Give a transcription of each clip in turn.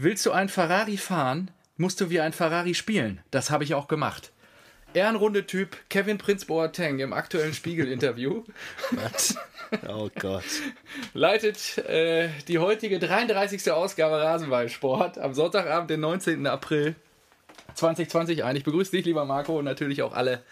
Willst du ein Ferrari fahren, musst du wie ein Ferrari spielen. Das habe ich auch gemacht. Ehrenrunde Typ Kevin Prinz Boateng im aktuellen Spiegel-Interview. oh Gott. Leitet äh, die heutige 33. Ausgabe Rasenballsport am Sonntagabend, den 19. April 2020 ein. Ich begrüße dich, lieber Marco, und natürlich auch alle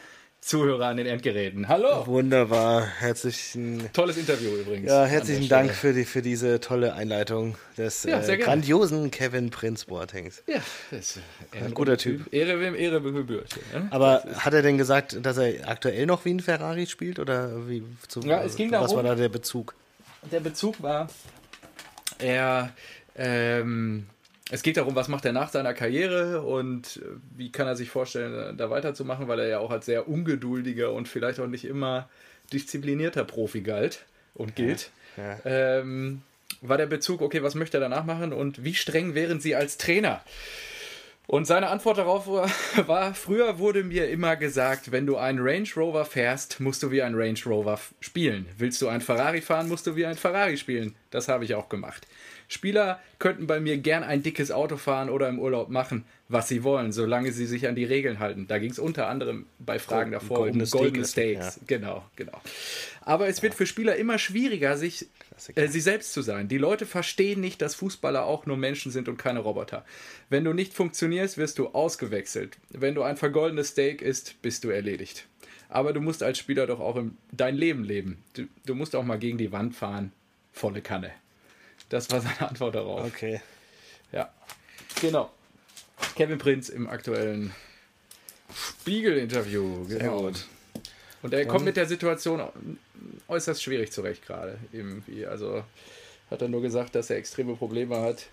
Zuhörer an den Endgeräten. Hallo! Wunderbar, herzlichen. Tolles Interview übrigens. Ja, herzlichen Dank für, die, für diese tolle Einleitung des Ja, äh, grandiosen Kevin Prinz Boatengs. Ja, das ist Ein guter Typ. Ehre wem Ehre gebührt. Ne? Aber hat er denn gesagt, dass er aktuell noch wie ein Ferrari spielt oder wie? Zu, Ja, es ging was darum- war da der Bezug? Der Bezug war, er, ähm, es geht darum, was macht er nach seiner Karriere und äh, wie kann er sich vorstellen, da weiterzumachen, weil er ja auch als sehr ungeduldiger und vielleicht auch nicht immer disziplinierter Profi galt und gilt. ja. Ähm, war der Bezug, okay, was möchte er danach machen und wie streng wären Sie als Trainer? Und seine Antwort darauf war, früher wurde mir immer gesagt, wenn du einen Range Rover fährst, musst du wie ein Range Rover spielen. Willst du ein Ferrari fahren, musst du wie ein Ferrari spielen. Das habe ich auch gemacht. Spieler könnten bei mir gern ein dickes Auto fahren oder im Urlaub machen, was sie wollen, solange sie sich an die Regeln halten. Da ging es unter anderem bei Fragen Gold- davor goldene um goldene Steak, Steaks. Genau, genau. Aber es wird für Spieler immer schwieriger, sich äh, sie selbst zu sein. Die Leute verstehen nicht, dass Fußballer auch nur Menschen sind und keine Roboter. Wenn du nicht funktionierst, wirst du ausgewechselt. Wenn du ein vergoldenes Steak isst, bist du erledigt. Aber du musst als Spieler doch auch im, dein Leben leben. Du, du musst auch mal gegen die Wand fahren. Volle Kanne. Das war seine Antwort darauf. Okay. Ja. Genau. Kevin Prinz im aktuellen Spiegel-Interview. Genau. gut. Und er kommt mit der Situation äußerst schwierig zurecht gerade. Irgendwie. Also hat er nur gesagt, dass er extreme Probleme hat.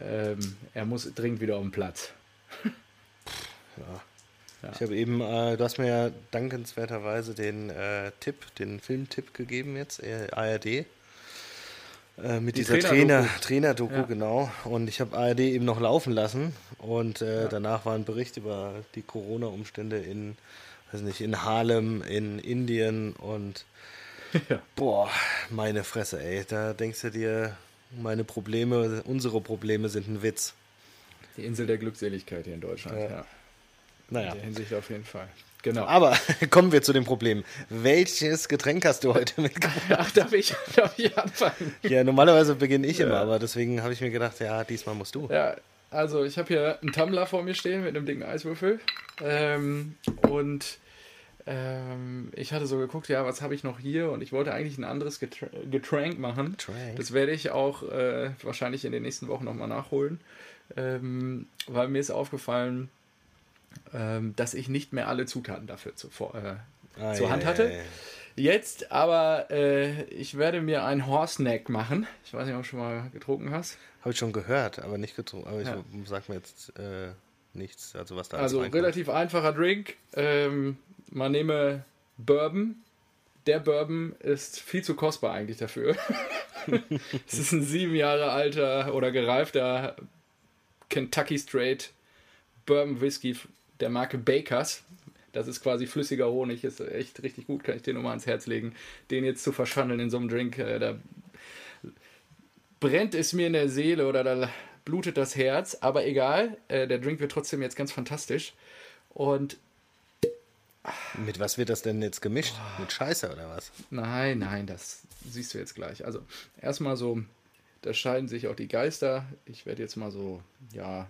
Ähm, er muss dringend wieder auf den Platz. Ich habe eben, äh, du hast mir ja dankenswerterweise den äh, Tipp, den Filmtipp gegeben jetzt, ARD. Äh, mit Die dieser Trainer-Doku. Trainer, Ja. genau. Und ich habe ARD eben noch laufen lassen. Und äh, danach war ein Bericht über die Corona-Umstände in, weiß nicht, in Harlem, in Indien und Ja. boah, meine Fresse, ey. Da denkst du dir, meine Probleme, unsere Probleme sind ein Witz. Die Insel der Glückseligkeit hier in Deutschland. Ja. Ja. Naja. In der Hinsicht auf jeden Fall. Genau. Aber kommen wir zu dem Problem. Welches Getränk hast du heute mitgebracht? Ach, darf ich, darf ich anfangen? Ja, normalerweise beginne ich immer, aber deswegen habe ich mir gedacht, ja, diesmal musst du. Ja, also ich habe hier einen Tumbler vor mir stehen mit einem dicken Eiswürfel. Ähm, und ähm, ich hatte so geguckt, ja, was habe ich noch hier? Und ich wollte eigentlich ein anderes Geträ Getränk machen. Getränk? Das werde ich auch äh, wahrscheinlich in den nächsten Wochen nochmal nachholen. Ähm, weil mir ist aufgefallen, ähm, dass ich nicht mehr alle Zutaten dafür zu, vor- äh, Ah, zur ja, Hand ja, hatte. ja. Jetzt aber, äh, ich werde mir einen Horseneck machen. Ich weiß nicht, ob du schon mal getrunken hast. Habe ich schon gehört, aber nicht getrunken. Aber Ja. ich sag mir jetzt äh, nichts, also was da Also relativ einfacher Drink. Ähm, man nehme Bourbon. Der Bourbon ist viel zu kostbar eigentlich dafür. Es ist ein sieben Jahre alter oder gereifter Kentucky Straight Bourbon Whisky der Marke Bakers. Das ist quasi flüssiger Honig, ist echt richtig gut, kann ich dir nur mal ans Herz legen. Den jetzt zu verschandeln in so einem Drink, äh, da brennt es mir in der Seele oder da blutet das Herz, aber egal, äh, der Drink wird trotzdem jetzt ganz fantastisch. Und Mit was wird das denn jetzt gemischt? Mit Scheiße oder was? nein, nein, das siehst du jetzt gleich. Also erstmal so, da scheiden sich auch die Geister. Ich werde jetzt mal so, ja,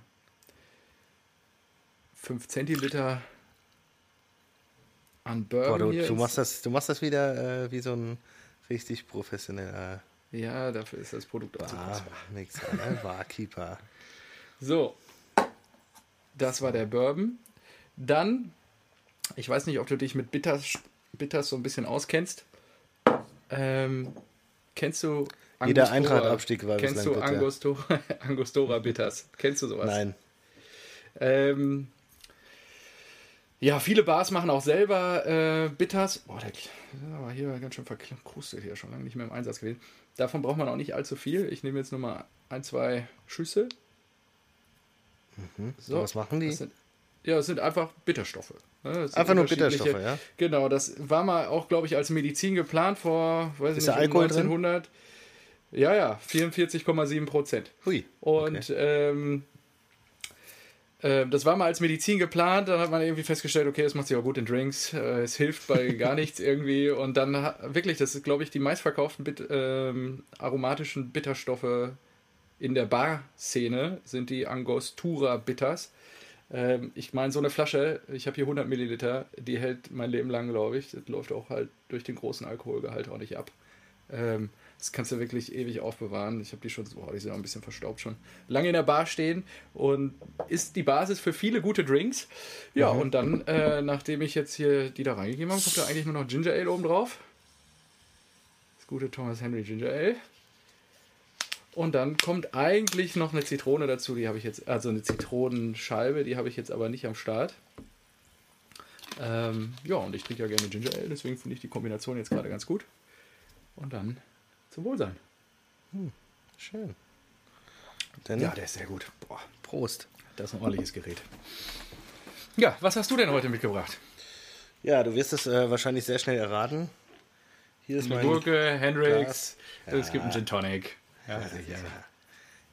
5 Zentiliter an Bourbon Boah, du, hier. du, machst das, du machst das wieder äh, wie so ein richtig professioneller ja, dafür ist das Produkt auch Bar kostbar. Mixer, ne? Barkeeper. So, das war der Bourbon. Dann, ich weiß nicht, ob du dich mit Bitters, Bitters so ein bisschen auskennst. Ähm, kennst du Jeder? Eintracht-Abstieg war Kennst du. Angostura, Angostura Bitters? Kennst du sowas? Nein. Ähm, ja, viele Bars machen auch selber äh, Bitters. Boah, der ist aber hier ganz schön verkrustet hier, schon lange nicht mehr im Einsatz gewesen. Davon braucht man auch nicht allzu viel. Ich nehme jetzt nur mal ein, zwei Schüsse. So, Und was machen die? Das sind, ja, es sind einfach Bitterstoffe. ne? Einfach nur Bitterstoffe, ja? Genau, das war mal auch, glaube ich, als Medizin geplant vor, weiß Ist nicht, um Alkohol drin? 1900. Ja, ja, 44,7 Prozent. Hui. Und ähm, äh, das war mal als Medizin geplant, dann hat man irgendwie festgestellt, okay, das macht sich auch gut in Drinks, äh, es hilft bei gar nichts irgendwie. Und dann wirklich, das ist, glaube ich, die meistverkauften bit ähm, aromatischen Bitterstoffe in der Bar-Szene sind die Angostura Bitters. Ähm, ich meine, so eine Flasche, ich habe hier 100 Milliliter, die hält mein Leben lang, glaube ich. Das läuft auch halt durch den großen Alkoholgehalt auch nicht ab. Ähm, das kannst du wirklich ewig aufbewahren. Ich habe die schon, boah, die sind auch ein bisschen verstaubt schon. Lange in der Bar stehen und ist die Basis für viele gute Drinks. Ja, und dann, äh, nachdem ich jetzt hier die da reingegeben habe, kommt da eigentlich nur noch Ginger Ale oben drauf. Das gute Thomas Henry Ginger Ale. Und dann kommt eigentlich noch eine Zitrone dazu, die habe ich jetzt, also eine Zitronenscheibe, die habe ich jetzt aber nicht am Start. Ähm, ja, und ich trinke ja gerne Ginger Ale, deswegen finde ich die Kombination jetzt gerade ganz gut. Und dann zum Wohlsein. Schön. Dann Ja, der ist sehr gut. Boah, Prost. das ist ein ordentliches Gerät. Ja, was hast du denn heute mitgebracht? Ja, du wirst es äh, wahrscheinlich sehr schnell erraten. Hier ist Eine mein Gurke, Hendrix, Glas. es gibt einen Gin Tonic. Ja, sicher.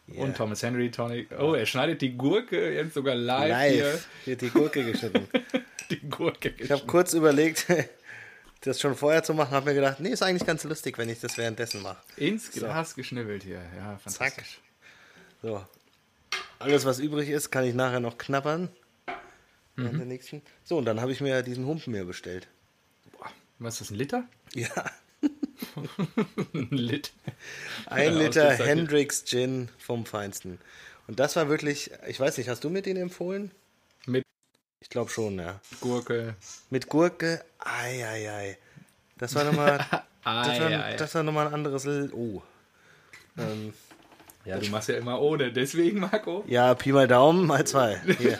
Ja. Und Thomas Henry Tonic. Oh, er schneidet die Gurke jetzt sogar live, live. Hier die Gurke geschnitten. hier. Die Gurke Ich habe kurz überlegt, das schon vorher zu machen, habe mir gedacht, nee, ist eigentlich ganz lustig, wenn ich das währenddessen mache. ins Glas geschnibbelt hier. Ja, fantastisch. So. Alles, was übrig ist, kann ich nachher noch knabbern. Mhm. Der nächsten. So, und dann habe ich mir diesen Humpen mir bestellt. Boah, was ist das, ein Liter? Ja, Ein Lit. ein Ja, Liter ausgezeichnet. Hendrix Gin vom Feinsten. Und das war wirklich, ich weiß nicht, hast du mir den empfohlen? Mit Ich glaube schon, ja. Gurke. Mit Gurke, ei, ei, ei. Das war nochmal, das war, das war noch mal ein anderes, L oh. Ähm, Ja, du machst ja immer ohne. Deswegen, Marco. ja, Pi mal Daumen mal zwei. Hier.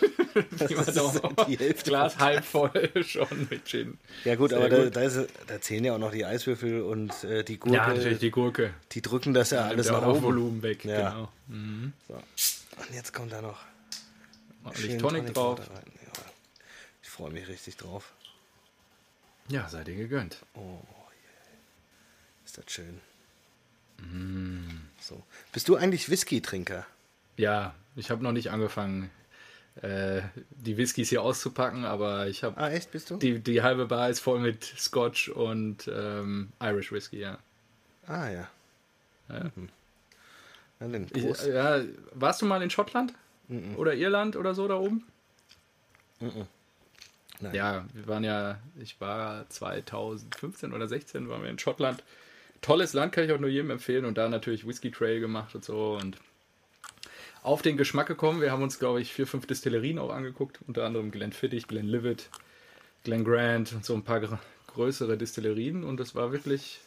Immer ist doch die Hälfte. Glas halb voll schon mit Gin. Ja gut, Sehr aber da, gut. da, ist, da zählen ja auch noch die Eiswürfel und äh, die Gurke. Ja, natürlich die Gurke. Die drücken das ja alles Nimmt nach oben. Volumen weg. Ja. Genau. So. Und jetzt kommt da noch Ordentlich schön Tonic drauf. Water rein. Ja. Ich freue mich richtig drauf. Ja, sei dir gegönnt. Ist das schön. Mm. So. Bist du eigentlich Whisky-Trinker? Ja, ich habe noch nicht angefangen, äh, die Whiskys hier auszupacken, aber ich habe Ah, echt, bist du? die, die halbe Bar ist voll mit Scotch und ähm, Irish Whisky, ja. ah, ja. Ja. Mhm. Dann, Ich, äh, ja. Warst du mal in Schottland? Oder Irland oder so da oben? Nein. Ja, wir waren ja, ich war 2015 oder 16 waren wir in Schottland. Tolles Land, kann ich auch nur jedem empfehlen und da natürlich Whisky Trail gemacht und so und auf den Geschmack gekommen. Wir haben uns, glaube ich, vier, fünf Destillerien auch angeguckt, unter anderem Glenfiddich, Glenlivet, Glen Grant und so ein paar gr- größere Destillerien und das war wirklich,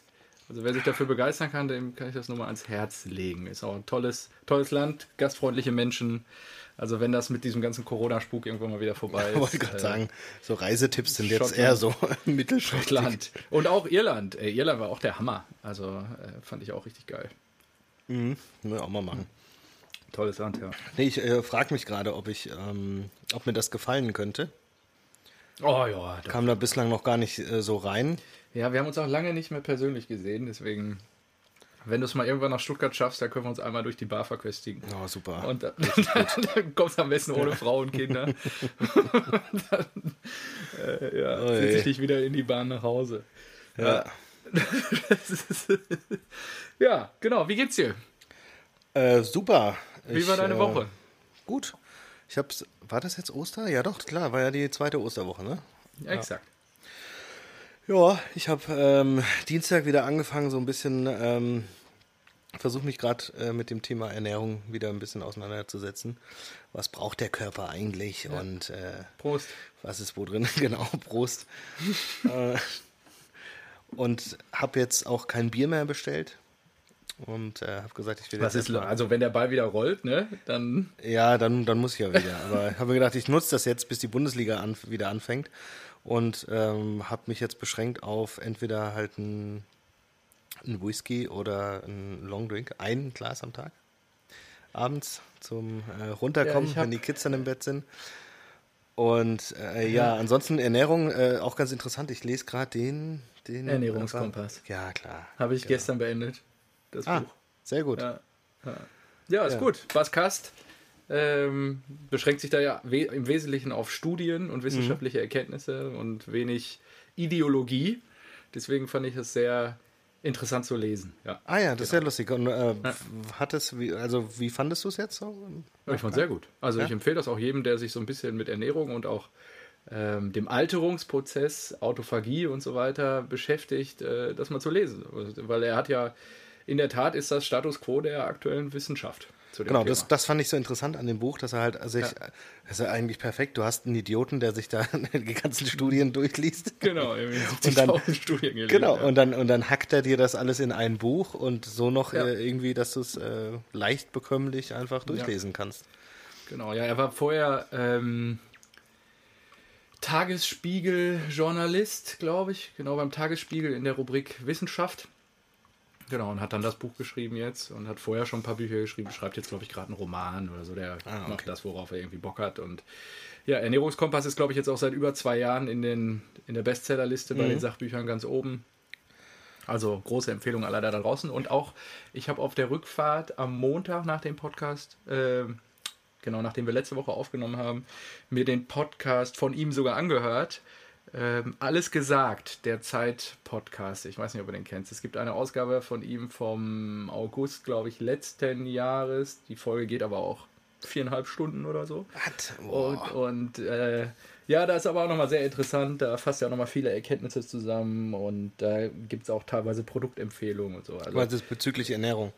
also wer sich dafür begeistern kann, dem kann ich das nur mal ans Herz legen. Ist auch ein tolles, tolles Land, gastfreundliche Menschen. Also wenn das mit diesem ganzen Corona-Spuk irgendwann mal wieder vorbei ist. Ich wollte gerade äh, sagen, so Reisetipps sind jetzt Schottland. eher so mittelschrittlich. Schottland. Und auch Irland. Ey, Irland war auch der Hammer. Also äh, fand ich auch richtig geil. Mhm. Wir auch mal machen. Tolles Land, ja. Nee, ich äh, frage mich gerade, ob ich, ähm, ob mir das gefallen könnte. Oh ja. Doch. Kam da bislang noch gar nicht äh, so rein. Ja, wir haben uns auch lange nicht mehr persönlich gesehen. Deswegen, wenn du es mal irgendwann nach Stuttgart schaffst, dann können wir uns einmal durch die Bar verköstigen. Oh, super. Und dann, dann kommst du am besten ohne Frau und Kinder. und dann äh, ja, Ui. sitze ich dich wieder in die Bahn nach Hause. ja. Ist- ja, genau. Wie geht's dir? Äh, super. Wie Ich, war deine äh, Woche? Gut. Ich hab's. War das jetzt Oster? Ja, doch, klar, war ja die zweite Osterwoche, ne? Ja, exakt. Ja, ich habe ähm, Dienstag wieder angefangen, so ein bisschen, ähm, versuche mich gerade äh, mit dem Thema Ernährung wieder ein bisschen auseinanderzusetzen. Was braucht der Körper eigentlich und äh, Prost. was ist wo drin? genau, Prost. äh, und habe jetzt auch kein Bier mehr bestellt und äh, habe gesagt, ich will Was jetzt ist, also wenn der Ball wieder rollt, ne, dann ja, dann, dann muss ich ja wieder. Aber ich habe mir gedacht, ich nutze das jetzt, bis die Bundesliga an, wieder anfängt. Und ähm, habe mich jetzt beschränkt auf entweder halt ein, ein Whisky oder ein Longdrink. Ein Glas am Tag. Abends zum äh, Runterkommen, Ja, hab- wenn die Kids dann im Bett sind. Und äh, ja, ansonsten Ernährung äh, auch ganz interessant. Ich lese gerade den, den Ernährungskompass. Ja, klar. habe ich gestern beendet. Das Ah, Buch. Sehr gut. Ja, ja. ja ist Ja. gut. Bas Kast ähm, beschränkt sich da ja we im Wesentlichen auf Studien und wissenschaftliche Erkenntnisse und wenig Ideologie. Deswegen fand ich es sehr interessant zu lesen. Ja. Ah ja, das ist ja lustig. Und äh, hat es, wie, also wie fandest du es jetzt so? Ja, ich fand sehr gut. Also Ja? ich empfehle das auch jedem, der sich so ein bisschen mit Ernährung und auch ähm, dem Alterungsprozess, Autophagie und so weiter beschäftigt, äh, das mal zu lesen. Weil er hat ja, in der Tat ist das Status quo der aktuellen Wissenschaft. Genau, das, das fand ich so interessant an dem Buch, dass er halt, also ich, das ist ja eigentlich perfekt. Du hast einen Idioten, der sich da die ganzen Studien durchliest. Genau, Und dann- 70.000 Studien gelesen. Genau, ja. und dann, und dann hackt er dir das alles in ein Buch und so noch Ja. äh, irgendwie, dass du es äh, leicht bekömmlich einfach durchlesen kannst. Genau, ja, er war vorher ähm, Tagesspiegel-Journalist, glaube ich, genau beim Tagesspiegel in der Rubrik Wissenschaft. Genau, und hat dann das Buch geschrieben jetzt und hat vorher schon ein paar Bücher geschrieben, schreibt jetzt, glaube ich, gerade einen Roman oder so, der Ah, okay. macht das, worauf er irgendwie Bock hat. Und ja, Ernährungskompass ist, glaube ich, jetzt auch seit über zwei Jahren in, den, in der Bestsellerliste Mhm. bei den Sachbüchern ganz oben. Also große Empfehlung aller da draußen. Und auch, ich habe auf der Rückfahrt am Montag nach dem Podcast, ähm, genau nachdem wir letzte Woche aufgenommen haben, mir den Podcast von ihm sogar angehört. Ähm, Alles gesagt, der Zeit-Podcast. Ich weiß nicht, ob du den kennst. Es gibt eine Ausgabe von ihm vom August, glaube ich, letzten Jahres. Die Folge geht aber auch viereinhalb Stunden oder so. Was? Und, und äh, ja, da ist aber auch nochmal sehr interessant. Da fasst ja auch nochmal viele Erkenntnisse zusammen und da gibt es auch teilweise Produktempfehlungen und so. Also, meinst das bezüglich Ernährung?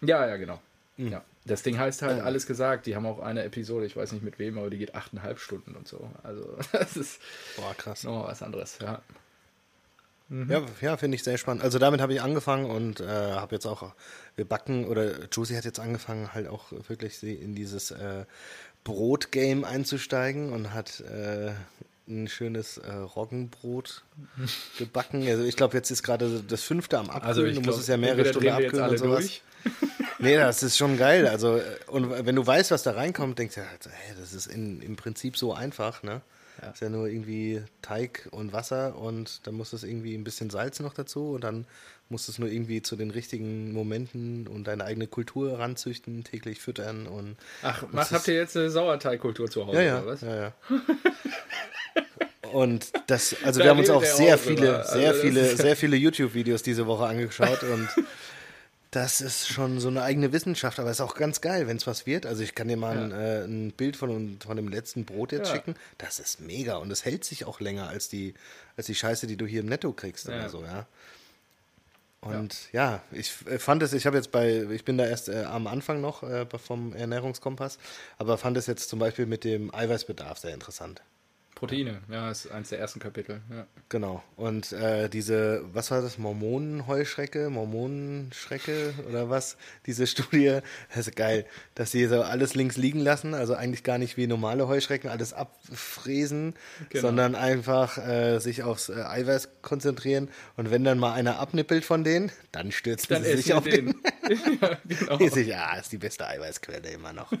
ja, ja, genau. Mhm. Ja. Das Ding heißt halt alles gesagt. Die haben auch eine Episode, ich weiß nicht mit wem, aber die geht achteinhalb Stunden und so. Also das ist Boah, krass. nochmal was anderes. Ja. Ja, ja finde ich sehr spannend. Also damit habe ich angefangen und äh, habe jetzt auch, wir backen, oder Josie hat jetzt angefangen, halt auch wirklich in dieses äh, Brot-Game einzusteigen und hat äh, ein schönes äh, Roggenbrot gebacken. Also ich glaube, jetzt ist gerade das fünfte am Abkühlen. Also ich du musst es ja mehrere Stunden abkühlen und sowas. durch. Nee, das ist schon geil. Also, äh, und wenn du weißt, was da reinkommt, denkst du, ja, hey, das ist in, im Prinzip so einfach, ne? Ja. Ist ja nur irgendwie Teig und Wasser und dann muss es irgendwie ein bisschen Salz noch dazu und dann musst du es nur irgendwie zu den richtigen Momenten und deine eigene Kultur ranzüchten, täglich füttern und Ach, was habt ihr jetzt eine Sauerteigkultur zu Hause ja, ja, oder was? ja, ja. Und das, also Da wir haben uns auch sehr viele, Also sehr das viele, sehr viele YouTube-Videos diese Woche angeschaut und das ist schon so eine eigene Wissenschaft, aber es ist auch ganz geil, wenn es was wird. Also ich kann dir mal ein, äh, ein Bild von, von dem letzten Brot jetzt Ja. schicken. Das ist mega und es hält sich auch länger als die, als die Scheiße, die du hier im Netto kriegst Ja. oder so, ja. Und ja, ich äh, fand es, ich habe jetzt bei, ich bin da erst äh, am Anfang noch äh, vom Ernährungskompass, aber fand es jetzt zum Beispiel mit dem Eiweißbedarf sehr interessant. Proteine, ja, ist eins der ersten Kapitel. Ja. Genau. Und äh, diese, was war das, Mormonenheuschrecke, Mormonenschrecke oder was? Diese Studie, das ist geil, dass sie so alles links liegen lassen, also eigentlich gar nicht wie normale Heuschrecken alles abfräsen, Genau. sondern einfach äh, sich aufs äh, Eiweiß konzentrieren. Und wenn dann mal einer abnippelt von denen, dann stürzen Dann sie sich auf den. den. ja, genau. Sich, ja, ist die beste Eiweißquelle immer noch.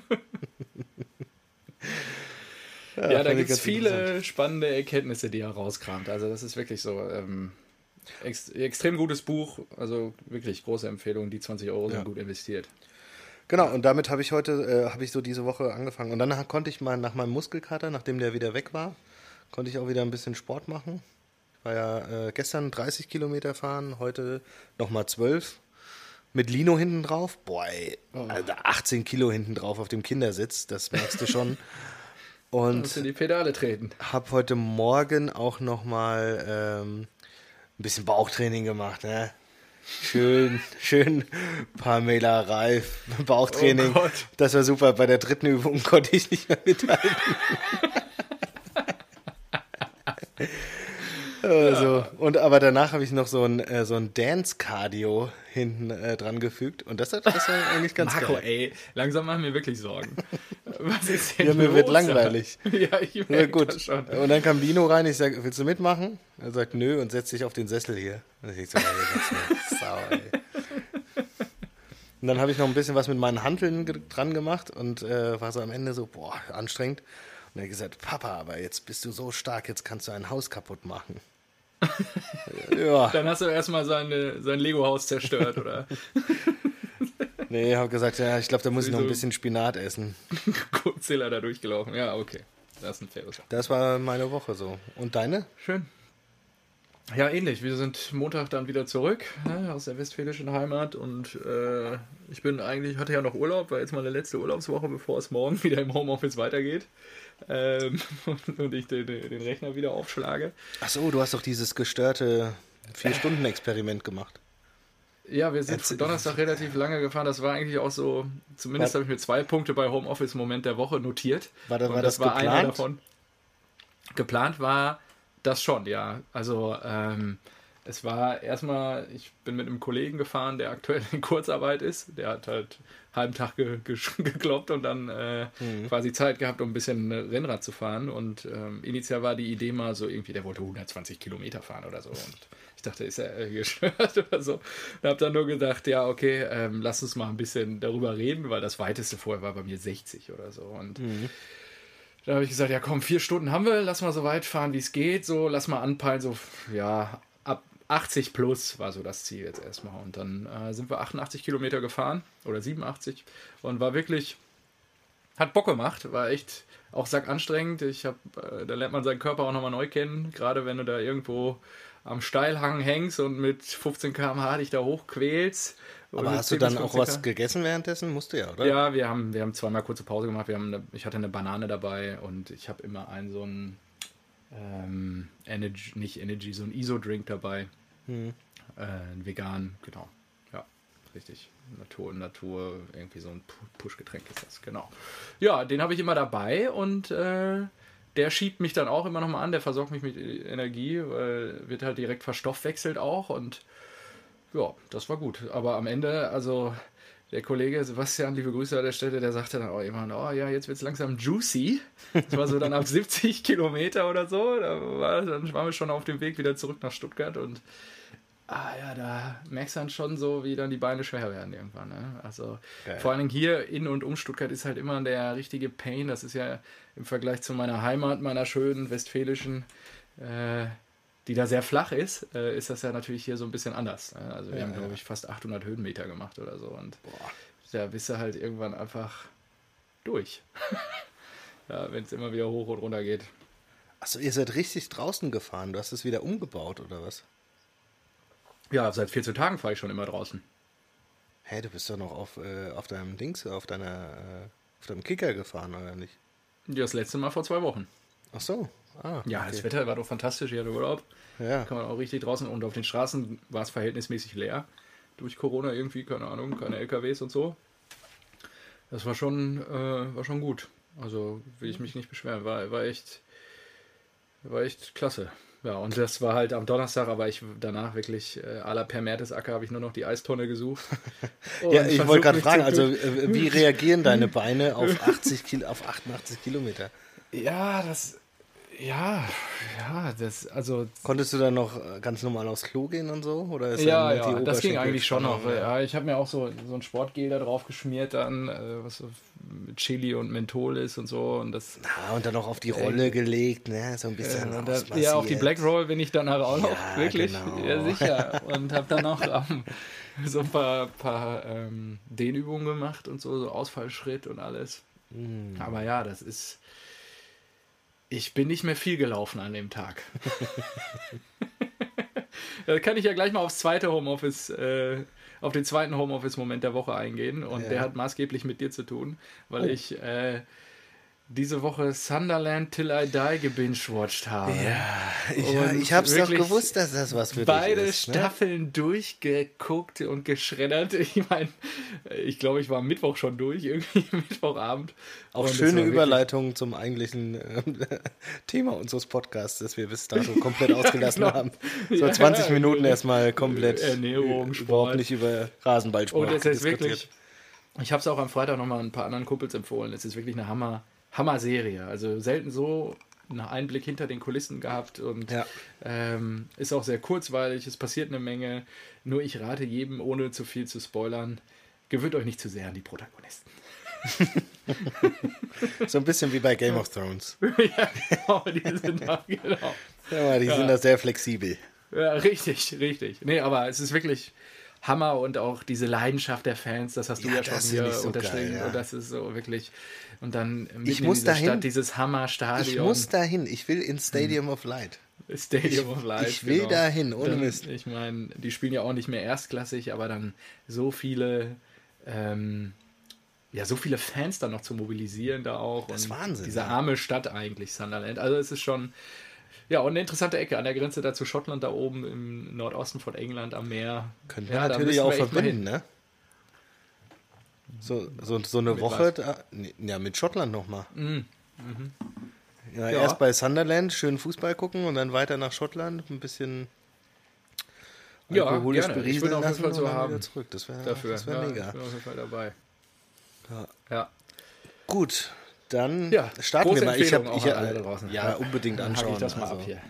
Ja, da fand ich gibt es viele spannende Erkenntnisse, die er rauskramt. Also das ist wirklich so. Ähm, ex extrem gutes Buch, also wirklich große Empfehlung. Die 20 Euro sind Ja. gut investiert. Genau, und damit habe ich heute, äh, habe ich so diese Woche angefangen. Und dann konnte ich mal nach meinem Muskelkater, nachdem der wieder weg war, konnte ich auch wieder ein bisschen Sport machen. Ich war ja äh, gestern 30 Kilometer fahren, heute nochmal 12. Mit Lino hinten drauf. Boah, ey, also 18 Kilo hinten drauf auf dem Kindersitz, das merkst du schon. Und in die Pedale treten. habe heute Morgen auch nochmal ähm, ein bisschen Bauchtraining gemacht. Ne? Schön, schön Pamela Reif, Bauchtraining. Oh das war super. Bei der dritten Übung konnte ich nicht mehr mithalten. Also, und aber danach habe ich noch so ein, äh, so ein Dance-Cardio hinten äh, dran gefügt und das, hat- das war eigentlich ganz Marco, geil. ey, langsam machen mir wirklich Sorgen. Was ist denn Ja, mir wird langweilig. Ja, ich Ja, merke gut. das schon. Und dann kam Dino rein, ich sage, willst du mitmachen? Er sagt, nö, und setzt sich auf den Sessel hier. Und ich so, ja, Sau, ey. Und dann habe ich noch ein bisschen was mit meinen Hanteln dran gemacht und äh, war so am Ende so, boah, anstrengend. Und er hat gesagt, Papa, aber jetzt bist du so stark, jetzt kannst du ein Haus kaputt machen. ja, Dann hast du erstmal seine, sein Lego-Haus zerstört, oder? Nee, habe gesagt, ja, ich glaube, da muss ich noch ein bisschen Spinat essen. Godzilla da durchgelaufen. Ja, okay. Das ist ein faires. Das war meine Woche so. Und deine? Schön. Ja, ähnlich. Wir sind Montag dann wieder zurück ne, aus der westfälischen Heimat und äh, ich bin eigentlich, hatte ja noch Urlaub, war jetzt meine letzte Urlaubswoche, bevor es morgen wieder im Homeoffice weitergeht. Ähm, und ich den, den Rechner wieder aufschlage. Ach so, du hast doch dieses gestörte Vier-Stunden-Experiment gemacht. Ja, wir sind Erzähl- Donnerstag relativ lange gefahren. Das war eigentlich auch so, zumindest War- habe ich mir zwei Punkte bei Homeoffice Moment der Woche notiert. War da- war das einer geplant? davon. Geplant war das schon, ja. Also ähm, es war erstmal, ich bin mit einem Kollegen gefahren, der aktuell in Kurzarbeit ist. Der hat halt halben Tag ge ge gekloppt und dann äh, Mhm. quasi Zeit gehabt, um ein bisschen äh, Rennrad zu fahren. Und ähm, initial war die Idee mal so irgendwie, der wollte 120 Kilometer fahren oder so. Und ich dachte, ist er äh, gestört oder so. Und habe dann nur gedacht, ja, okay, ähm, lass uns mal ein bisschen darüber reden, weil das weiteste vorher war bei mir 60 oder so. Und da habe ich gesagt, ja komm, vier Stunden haben wir, lass mal so weit fahren, wie es geht, so, lass mal anpeilen, so, ja, 80 plus war so das Ziel jetzt erstmal. Und dann äh, sind wir 88 Kilometer gefahren oder 87 und war wirklich, hat Bock gemacht, war echt auch sackanstrengend. Ich habe, äh, da lernt man seinen Körper auch nochmal neu kennen, gerade wenn du da irgendwo am Steilhang hängst und mit 15 km/h dich da hochquälst. Aber hast du 10 bis dann auch 15 was gegessen währenddessen? Musst du ja, oder? Ja, wir haben, wir haben zweimal kurze Pause gemacht. Wir haben eine, ich hatte eine Banane dabei und ich habe immer einen so einen ähm, Energy, nicht Energy, so einen ISO-Drink dabei. Hm. Äh, vegan, genau. Ja, richtig. Natur und Natur, irgendwie so ein Pu- Push-Getränk ist das, genau. Ja, den habe ich immer dabei und äh, der schiebt mich dann auch immer nochmal an, der versorgt mich mit Energie, weil wird halt direkt verstoffwechselt auch und ja, das war gut. Aber am Ende, also der Kollege Sebastian, liebe Grüße an der Stelle, der sagte dann auch immer, oh ja, jetzt wird es langsam juicy. Das war so dann ab 70 Kilometer oder so. Da war, dann waren wir schon auf dem Weg wieder zurück nach Stuttgart und ah ja, da merkst du dann schon so, wie dann die Beine schwer werden irgendwann. Ne? Also Geil. vor allen Dingen hier in und um Stuttgart ist halt immer der richtige Pain. Das ist ja im Vergleich zu meiner Heimat, meiner schönen westfälischen, äh, die da sehr flach ist, äh, ist das ja natürlich hier so ein bisschen anders. Ne? Also wir Ja, haben, ja. glaube ich, fast 800 Höhenmeter gemacht oder so. Und da bist du halt irgendwann einfach durch. ja, wenn es immer wieder hoch und runter geht. Achso, ihr seid richtig draußen gefahren. Du hast es wieder umgebaut, oder was? Ja, seit 14 Tagen fahre ich schon immer draußen. Hä, du bist doch noch auf, äh, auf deinem Dings, auf deiner, äh, auf deinem Kicker gefahren, oder nicht? Ja, Das letzte Mal vor zwei Wochen. Ach so. Ah, Ja, okay. das Wetter war doch fantastisch, ich hatte Urlaub. Ja. Kann man auch richtig draußen und auf den Straßen war es verhältnismäßig leer. Durch Corona irgendwie, keine Ahnung, keine LKWs und so. Das war schon, äh, war schon gut. Also will ich mich nicht beschweren. War, war echt, war echt klasse. Ja, und das war halt am Donnerstag, aber ich danach wirklich äh, à la Per Mertesacker habe ich nur noch die Eistonne gesucht. Ja, ich wollte gerade fragen, also äh, wie reagieren deine Beine auf 80 Kilo, auf 88 Kilometer? Ja, das. Ja, ja, das, also Konntest du dann noch äh, ganz normal aufs Klo gehen und so? Oder ist Ja, ja, das ging eigentlich schon noch. Ja. Ich habe mir auch so, so ein Sportgel da drauf geschmiert, dann, äh, was so mit Chili und Menthol ist und so. Und das, Ah, und dann noch auf die Rolle gelegt, ne? So ein bisschen äh, da, ja, auf die Black Roll bin ich dann auch noch, Ja, wirklich. genau. Ja, sicher. Und habe dann noch ähm, so ein paar, paar ähm, Dehnübungen gemacht und so, so Ausfallschritt und alles. Hm. Aber ja, das ist. Ich bin nicht mehr viel gelaufen an dem Tag. da kann ich ja gleich mal aufs zweite Homeoffice, äh, auf den zweiten Homeoffice-Moment der Woche eingehen. Und Ja. der hat maßgeblich mit dir zu tun, weil Oh. ich äh, diese Woche Sunderland Till I Die gebingewatcht habe. Ja, ich, Und ich hab's doch gewusst, dass das was für Beide dich ist. Ne? Staffeln durchgeguckt und geschreddert. Ich meine, ich glaube, ich war am Mittwoch schon durch, irgendwie Mittwochabend. Auch Und schöne Überleitung zum eigentlichen äh, Thema unseres Podcasts, das wir bis dato komplett ausgelassen Genau. haben. So Ja, 20 ja, Minuten ja. erstmal komplett Ernährung, äh, Sport. überhaupt nicht über Rasenballsport Und es ist diskutiert. wirklich, ich habe es auch am Freitag nochmal ein paar anderen Kumpels empfohlen. Es ist wirklich eine Hammer, Hammer-Serie. Also selten so einen Einblick hinter den Kulissen gehabt und Ja. ähm, ist auch sehr kurzweilig. Es passiert eine Menge. Nur ich rate jedem, ohne zu viel zu spoilern, gewöhnt euch nicht zu sehr an die Protagonisten. So ein bisschen wie bei Game of Thrones. ja, genau, die sind da, genau. Ja, die sind da sehr flexibel. Ja, richtig, richtig. Nee, aber es ist wirklich Hammer und auch diese Leidenschaft der Fans, das hast du ja, Ja, schon hier so unterschrieben geil, ja. und das ist so wirklich und dann Ich in muss dieser dahin. Stadt dieses Hammerstadion. Ich muss dahin. Ich will ins Stadium of Light. Stadium Ich- of Light. ich will dahin, ohne dann, Mist. Ich meine, die spielen ja auch nicht mehr erstklassig, aber dann so viele, ähm, ja, so viele Fans dann noch zu mobilisieren da auch. Das ist Wahnsinn, Diese ja. arme Stadt eigentlich, Sunderland. Also es ist schon, ja, und eine interessante Ecke an der Grenze da zu Schottland, da oben im Nordosten von England am Meer. Können ja, wir da natürlich auch verbinden, ne? So, so, so eine Mit Woche, da, ja, mit Schottland nochmal. Mhm. Ja, Ja. Erst bei Sunderland schön Fußball gucken und dann weiter nach Schottland, ein bisschen Ja, alkoholisch gerne. Ich berieseln bin auf jeden Fall und so haben. wieder zurück. Das wäre wär ja, mega. Ich bin auf jeden Fall dabei. Ja. Ja. Gut, dann Ja, starten wir mal. Ich Empfehlung hab, auch ich, draußen. ja, unbedingt anschauen. ich das mal also. ab hier.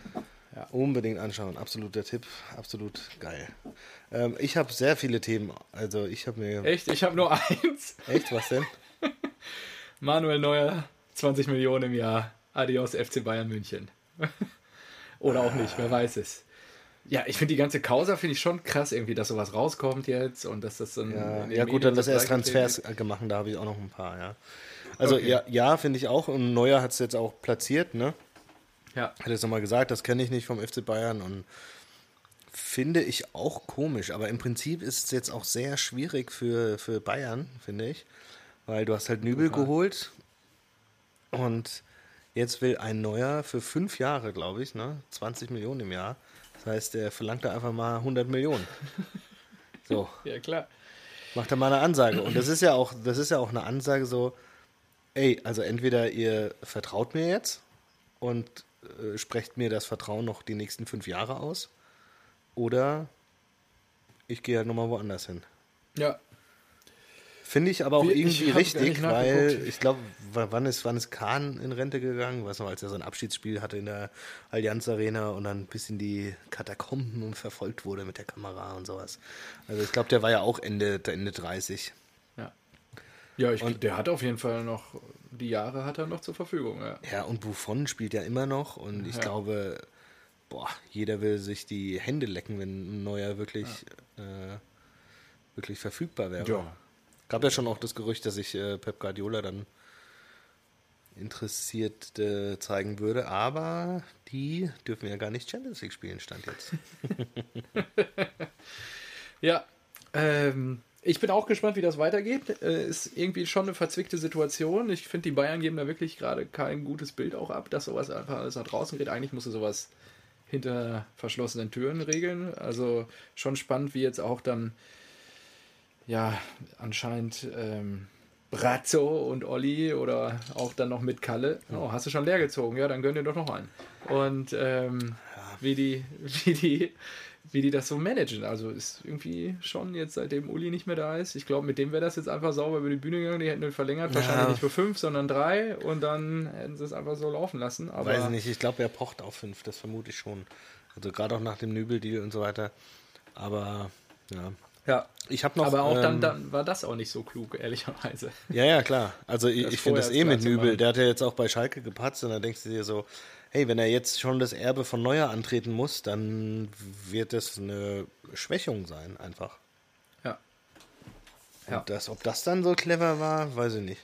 Unbedingt anschauen, absoluter Tipp, absolut geil. Ähm, ich habe sehr viele Themen, also ich habe mir... Echt? Ich habe nur eins. Echt, was denn? Manuel Neuer, 20 Millionen im Jahr. Adios FC Bayern München. Oder auch nicht, wer weiß es. Ja, ich finde die ganze Causa finde ich schon krass irgendwie, dass sowas rauskommt jetzt und dass das dann Ja, ja gut, dann lass erst Transfers gemacht, da habe ich auch noch ein paar, ja. Also Okay. ja, ja finde ich auch. Und Neuer hat es jetzt auch platziert, ne? Ja, Hat jetzt nochmal gesagt, das kenne ich nicht vom FC Bayern und finde ich auch komisch. Aber im Prinzip ist es jetzt auch sehr schwierig für, für Bayern, finde ich. Weil du hast halt Nübel Total. geholt und jetzt will ein Neuer für fünf Jahre, glaube ich, ne? 20 Millionen im Jahr. Das heißt, der verlangt da einfach mal 100 Millionen. So, ja klar. macht er mal eine Ansage. Und das ist ja auch, das ist ja auch eine Ansage so, ey, also entweder ihr vertraut mir jetzt und äh, sprecht mir das Vertrauen noch die nächsten fünf Jahre aus, oder ich gehe halt nochmal woanders hin. Ja, Finde ich aber auch Wie- irgendwie richtig, weil ich glaube, wann ist, wann ist Kahn in Rente gegangen? Weiß noch, als er so ein Abschiedsspiel hatte in der Allianz Arena und dann bis in die Katakomben verfolgt wurde mit der Kamera und sowas. Also ich glaube, der war ja auch Ende, Ende 30. ja. Ja, ich, der hat auf jeden Fall noch, die Jahre hat er noch zur Verfügung, ja. Ja, und Buffon spielt ja immer noch und ich Ja. glaube, boah, jeder will sich die Hände lecken, wenn ein neuer wirklich, äh, wirklich verfügbar wäre. Ja. Gab ja schon auch das Gerücht, dass sich äh, Pep Guardiola dann interessiert äh, zeigen würde, aber die dürfen ja gar nicht Champions League spielen, stand jetzt. Ja, ähm, ich bin auch gespannt, wie das weitergeht. Äh, ist irgendwie schon eine verzwickte Situation. Ich finde, die Bayern geben da wirklich gerade kein gutes Bild auch ab, dass sowas einfach alles nach draußen geht. Eigentlich musste sowas hinter verschlossenen Türen regeln. Also schon spannend, wie jetzt auch dann, ja, anscheinend ähm, Brazzo und Olli oder auch dann noch mit Kalle. Oh, hast du schon leer gezogen? Ja, dann gönn dir doch noch einen. Und ähm, wie die, wie die, wie die das so managen. Also ist irgendwie schon jetzt, seitdem Uli nicht mehr da ist. Ich glaube, mit dem wäre das jetzt einfach sauber über die Bühne gegangen. Die hätten ihn verlängert, wahrscheinlich Ja. nicht für fünf, sondern drei. Und dann hätten sie es einfach so laufen lassen. Aber Weiß ich nicht, ich glaube, er pocht auf fünf, das vermute ich schon. Also gerade auch nach dem Nübel-Deal und so weiter. Aber ja. ja. Ich habe noch. Aber auch dann, ähm, dann war das auch nicht so klug, ehrlicherweise. Ja, ja, klar. Also ich, ich finde das eh mit Nübel. Der hat ja jetzt auch bei Schalke gepatzt und dann denkst du dir so, hey, wenn er jetzt schon das Erbe von Neuer antreten muss, dann wird das eine Schwächung sein, einfach. Ja. Und Ja. das, ob das dann so clever war, weiß ich nicht.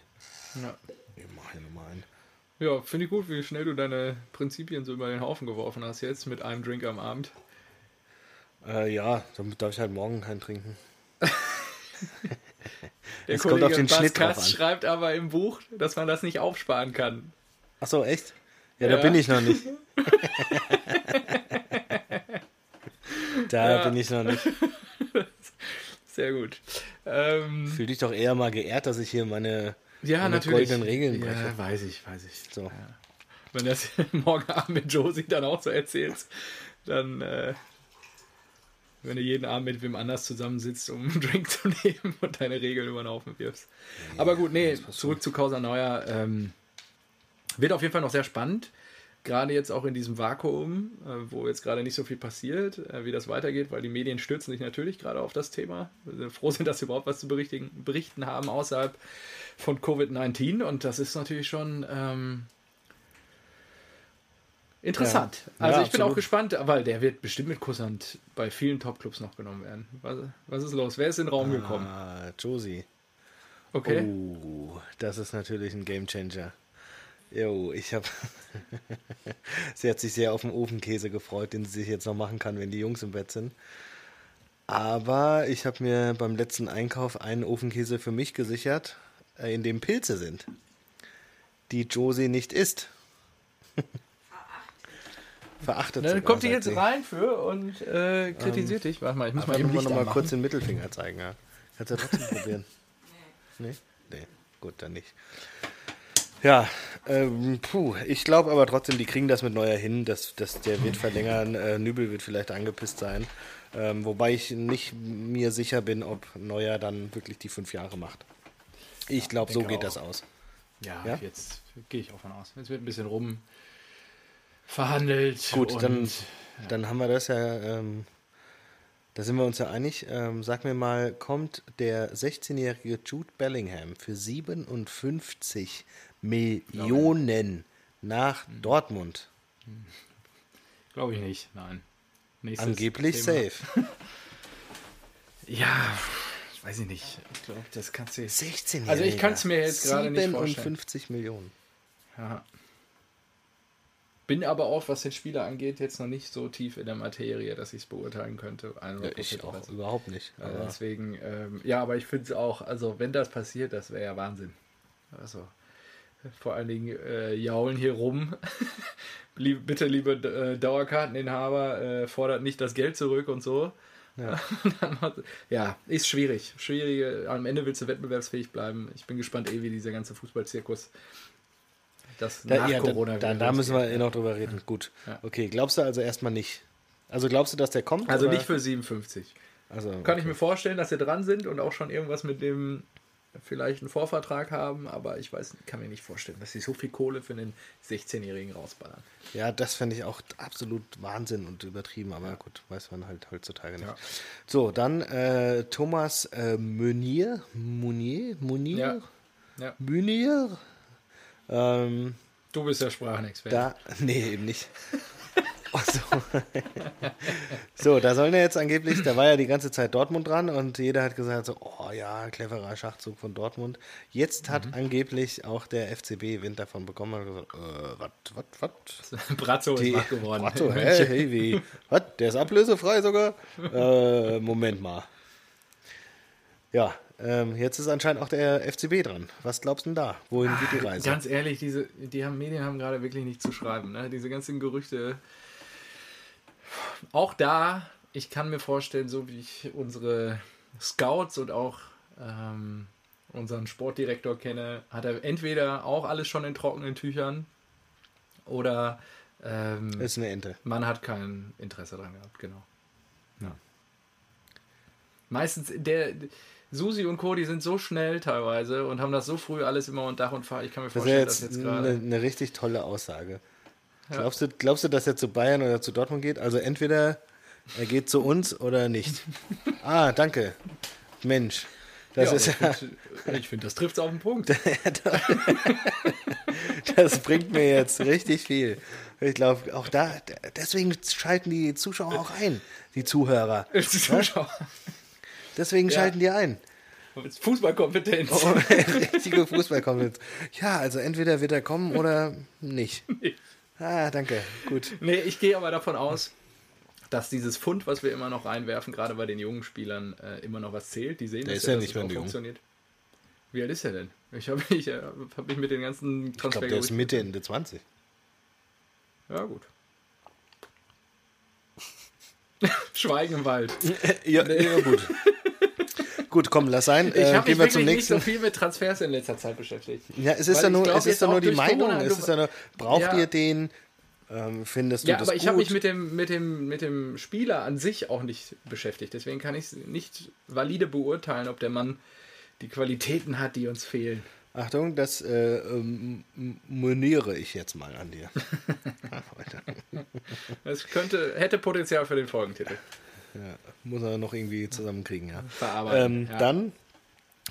Ja, Ich mach hier nochmal einen. ja finde ich gut, wie schnell du deine Prinzipien so über den Haufen geworfen hast jetzt mit einem Drink am Abend. Äh, ja, dann darf ich halt morgen keinen trinken. Der Es kommt auf den Schnitt drauf Kass an. schreibt aber im Buch, dass man das nicht aufsparen kann. Ach so, echt? Ja, da Ja. bin ich noch nicht. da Ja. bin ich noch nicht. Sehr gut. Ähm, Fühl dich doch eher mal geehrt, dass ich hier meine, ja, meine natürlich. goldenen Regeln ja, breche. weiß ich, weiß ich. So. Ja. Wenn du das morgen Abend mit Josie dann auch so erzählst, dann, äh, wenn du jeden Abend mit wem anders zusammensitzt, um einen Drink zu nehmen und deine Regeln über den Haufen wirfst. Aber gut, nee, zurück zu Causa Neuer. Ähm, wird auf jeden Fall noch sehr spannend. Gerade jetzt auch in diesem Vakuum, äh, wo jetzt gerade nicht so viel passiert, äh, wie das weitergeht, weil die Medien stürzen sich natürlich gerade auf das Thema. Wir sind froh sind, dass sie überhaupt was zu berichtigen, berichten haben außerhalb von Covid-19. Und das ist natürlich schon, ähm, Interessant. Ja. Also Ja, ich bin auch absolut. gespannt, weil der wird bestimmt mit Kusshand bei vielen Topclubs noch genommen werden. Was, was ist los? Wer ist in den Raum gekommen? Ah, Josie. Okay. Oh, das ist natürlich ein Gamechanger. Jo, ich habe. sie hat sich sehr auf den Ofenkäse gefreut, den sie sich jetzt noch machen kann, wenn die Jungs im Bett sind. Aber ich habe mir beim letzten Einkauf einen Ofenkäse für mich gesichert, äh, in dem Pilze sind, die Josie nicht isst. Verachtet Dann kommt die jetzt sie. rein für und äh, kritisiert dich. Warte mal, ich muss mal eben muss Licht noch mal kurz den Mittelfinger zeigen, ja. Kannst du ja trotzdem probieren. Nee? Nee. Gut, dann nicht. Ja, ähm, puh, ich glaube aber trotzdem, die kriegen das mit Neuer hin. Das, das, der wird verlängern. Äh, Nübel wird vielleicht angepisst sein. Ähm, wobei ich nicht mir sicher bin, ob Neuer dann wirklich die fünf Jahre macht. Ich glaube, so denke geht auch. das aus. Ja, Ja? jetzt gehe ich auch von aus. Jetzt wird ein bisschen rum verhandelt. Gut, und dann, dann haben wir das ja. Ähm, da sind wir uns ja einig. Ähm, sag mir mal, kommt der 16-jährige Jude Bellingham für 57 Millionen nach Mhm. Dortmund? Glaube ich nicht, nein. Nächstes Angeblich Thema. safe. Ja, weiß ich nicht. Ich glaube, das kannst du 16 Also ich kann's mir jetzt gerade nicht vorstellen. 57 Millionen. Ja. Bin aber auch, was den Spieler angeht, jetzt noch nicht so tief in der Materie, dass ich es beurteilen könnte. Ja, 100% ich auch also, überhaupt nicht. Aber deswegen, ähm, ja, aber ich finde es auch, also wenn das passiert, das wäre ja Wahnsinn. Also vor allen Dingen äh, jaulen hier rum. Bitte, liebe äh, Dauerkarteninhaber, äh, fordert nicht das Geld zurück und so. Ja. Ja, ist schwierig. Schwierige, am Ende willst du wettbewerbsfähig bleiben. Ich bin gespannt, eh, wie dieser ganze Fußballzirkus das da, nach ja, Corona da, da, da müssen wir eh noch drüber reden. Gut. Ja. Okay, glaubst du also erstmal nicht? Also glaubst du, dass der kommt? Also oder? nicht für 57. Also, Kann ich mir vorstellen, dass sie dran sind und auch schon irgendwas mit dem vielleicht einen Vorvertrag haben, aber ich weiß, kann mir nicht vorstellen, dass sie so viel Kohle für einen 16-Jährigen rausballern. Ja, das fände ich auch absolut Wahnsinn und übertrieben, aber gut, weiß man halt heutzutage nicht. Ja. So, dann äh, Thomas äh, Meunier, Munier, Munier, Ja. Ja. Munier. Ähm, Du bist ja Sprachenexperte. da, nee, eben nicht. Ach so. so, da sollen ja jetzt angeblich, da war ja die ganze Zeit Dortmund dran und jeder hat gesagt so, oh ja, cleverer Schachzug von Dortmund. Jetzt hat Mhm. angeblich auch der FCB Wind davon bekommen und gesagt, äh, was, was, was? Brazzo ist Die, wach geworden. Bratto, in hä, hey, wie? Was? Der ist ablösefrei sogar? äh, Moment mal. Ja, ähm, jetzt ist anscheinend auch der FCB dran. Was glaubst du denn da? Wohin geht die Reise? Ganz ehrlich, diese, die haben, Medien haben gerade wirklich nichts zu schreiben. Ne? Diese ganzen Gerüchte. Auch da, ich kann mir vorstellen, so wie ich unsere Scouts und auch ähm, unseren Sportdirektor kenne, hat er entweder auch alles schon in trockenen Tüchern oder ähm, ist eine Ente. man hat kein Interesse dran gehabt, genau. Ja. Meistens, der Susi und Co., die sind so schnell teilweise und haben das so früh alles immer unter Dach und Fach. Ich kann mir Das wäre vorstellen, dass jetzt jetzt eine, gerade. eine richtig tolle Aussage. Glaubst, du, glaubst du, dass er zu Bayern oder zu Dortmund geht? Also entweder er geht zu uns oder nicht. ah, danke. Mensch. Das Ja, ist ich finde, ich find, das trifft es auf den Punkt. Das bringt mir jetzt richtig viel. Ich glaube, auch da, deswegen schalten die Zuschauer auch ein, die Zuhörer. Die Zuschauer. Deswegen Ja. schalten die ein. Fußballkompetenz. Oh, richtige Fußballkompetenz. Ja, also entweder wird er kommen oder nicht. Ah, danke. Gut. Nee, ich gehe aber davon aus, dass dieses Fund, was wir immer noch reinwerfen, gerade bei den jungen Spielern, äh, immer noch was zählt. Die sehen, Der dass ist ja dass nicht es mehr funktioniert. Wie alt ist er denn? Ich habe ich, äh, hab mich mit den ganzen Ich glaube, Transfer der ist Mitte, Ende 20. Ja, gut. Schweigen im Wald. Ja, ja gut. gut, komm, lass sein. Ich Äh, habe gehen mich zum wirklich nicht so nächsten. viel mit Transfers in letzter Zeit beschäftigt. Ja, es ist Weil ja nur, glaub, es ist ja nur die Meinung. Corona, es ist ja nur, braucht Ja. ihr den? Ähm, findest du Ja, das aber ich habe mich mit dem, mit, dem, mit dem Spieler an sich auch nicht beschäftigt. Deswegen kann ich nicht valide beurteilen, ob der Mann die Qualitäten hat, die uns fehlen. Achtung, das äh, ähm, moniere ich jetzt mal an dir. Das könnte, hätte Potenzial für den Folgentitel. Ja, muss er noch irgendwie zusammenkriegen, ja. Verarbeiten. Ähm, ja. Dann,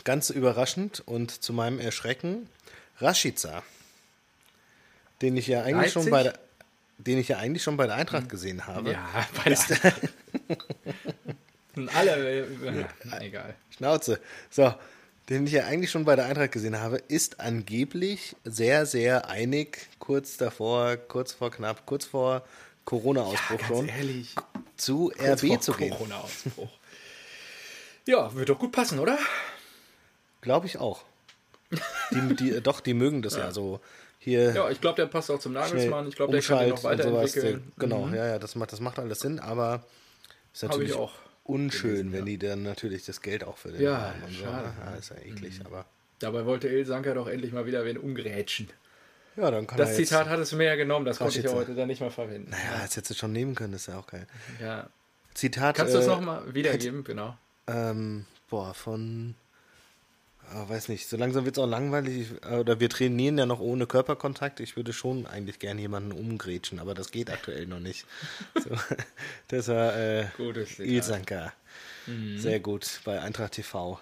ganz überraschend und zu meinem Erschrecken, Rashica. Den ich ja eigentlich schon bei der. den ich ja eigentlich schon bei der Eintracht gesehen habe. Ja, bei der Eintracht. Und alle, äh, na, egal. Schnauze. So, den ich ja eigentlich schon bei der Eintracht gesehen habe, ist angeblich sehr, sehr einig, kurz davor, kurz vor knapp, kurz vor Corona-Ausbruch Ganz schon, ehrlich. zu kurz RB zu gehen. Corona-Ausbruch. Ja, wird doch gut passen, oder? Glaube ich auch. Die, die, doch, die mögen das ja, so. Hier Ja, ich glaube, der passt auch zum Nagelsmann. Ich glaube, der kann den noch und sowas. Der, weiterentwickeln. genau, ja, ja, das macht, das macht alles Sinn, aber ist natürlich ich auch. unschön, gelesen, wenn ja. die dann natürlich das Geld auch für den Ja, haben und so. schade. ne? Ja, ist ja eklig, aber Dabei wollte Il Sanker doch endlich mal wieder wen umgrätschen. Ja, dann kann Das Zitat hat es mir ja genommen, das konnte ich ja heute dann nicht mal verwenden. Naja, das hättest du schon nehmen können, ist ja auch geil. Ja. Zitat. Kannst du das äh, nochmal wiedergeben? Genau. Ähm, boah, von. ah, weiß nicht, so langsam wird es auch langweilig. Ich- äh, Oder wir trainieren ja noch ohne Körperkontakt. Ich würde schon eigentlich gern jemanden umgrätschen, aber das geht aktuell noch nicht. So, das war äh, Gutes Zitat. Mhm. Ilsanka. Sehr gut bei Eintracht TV.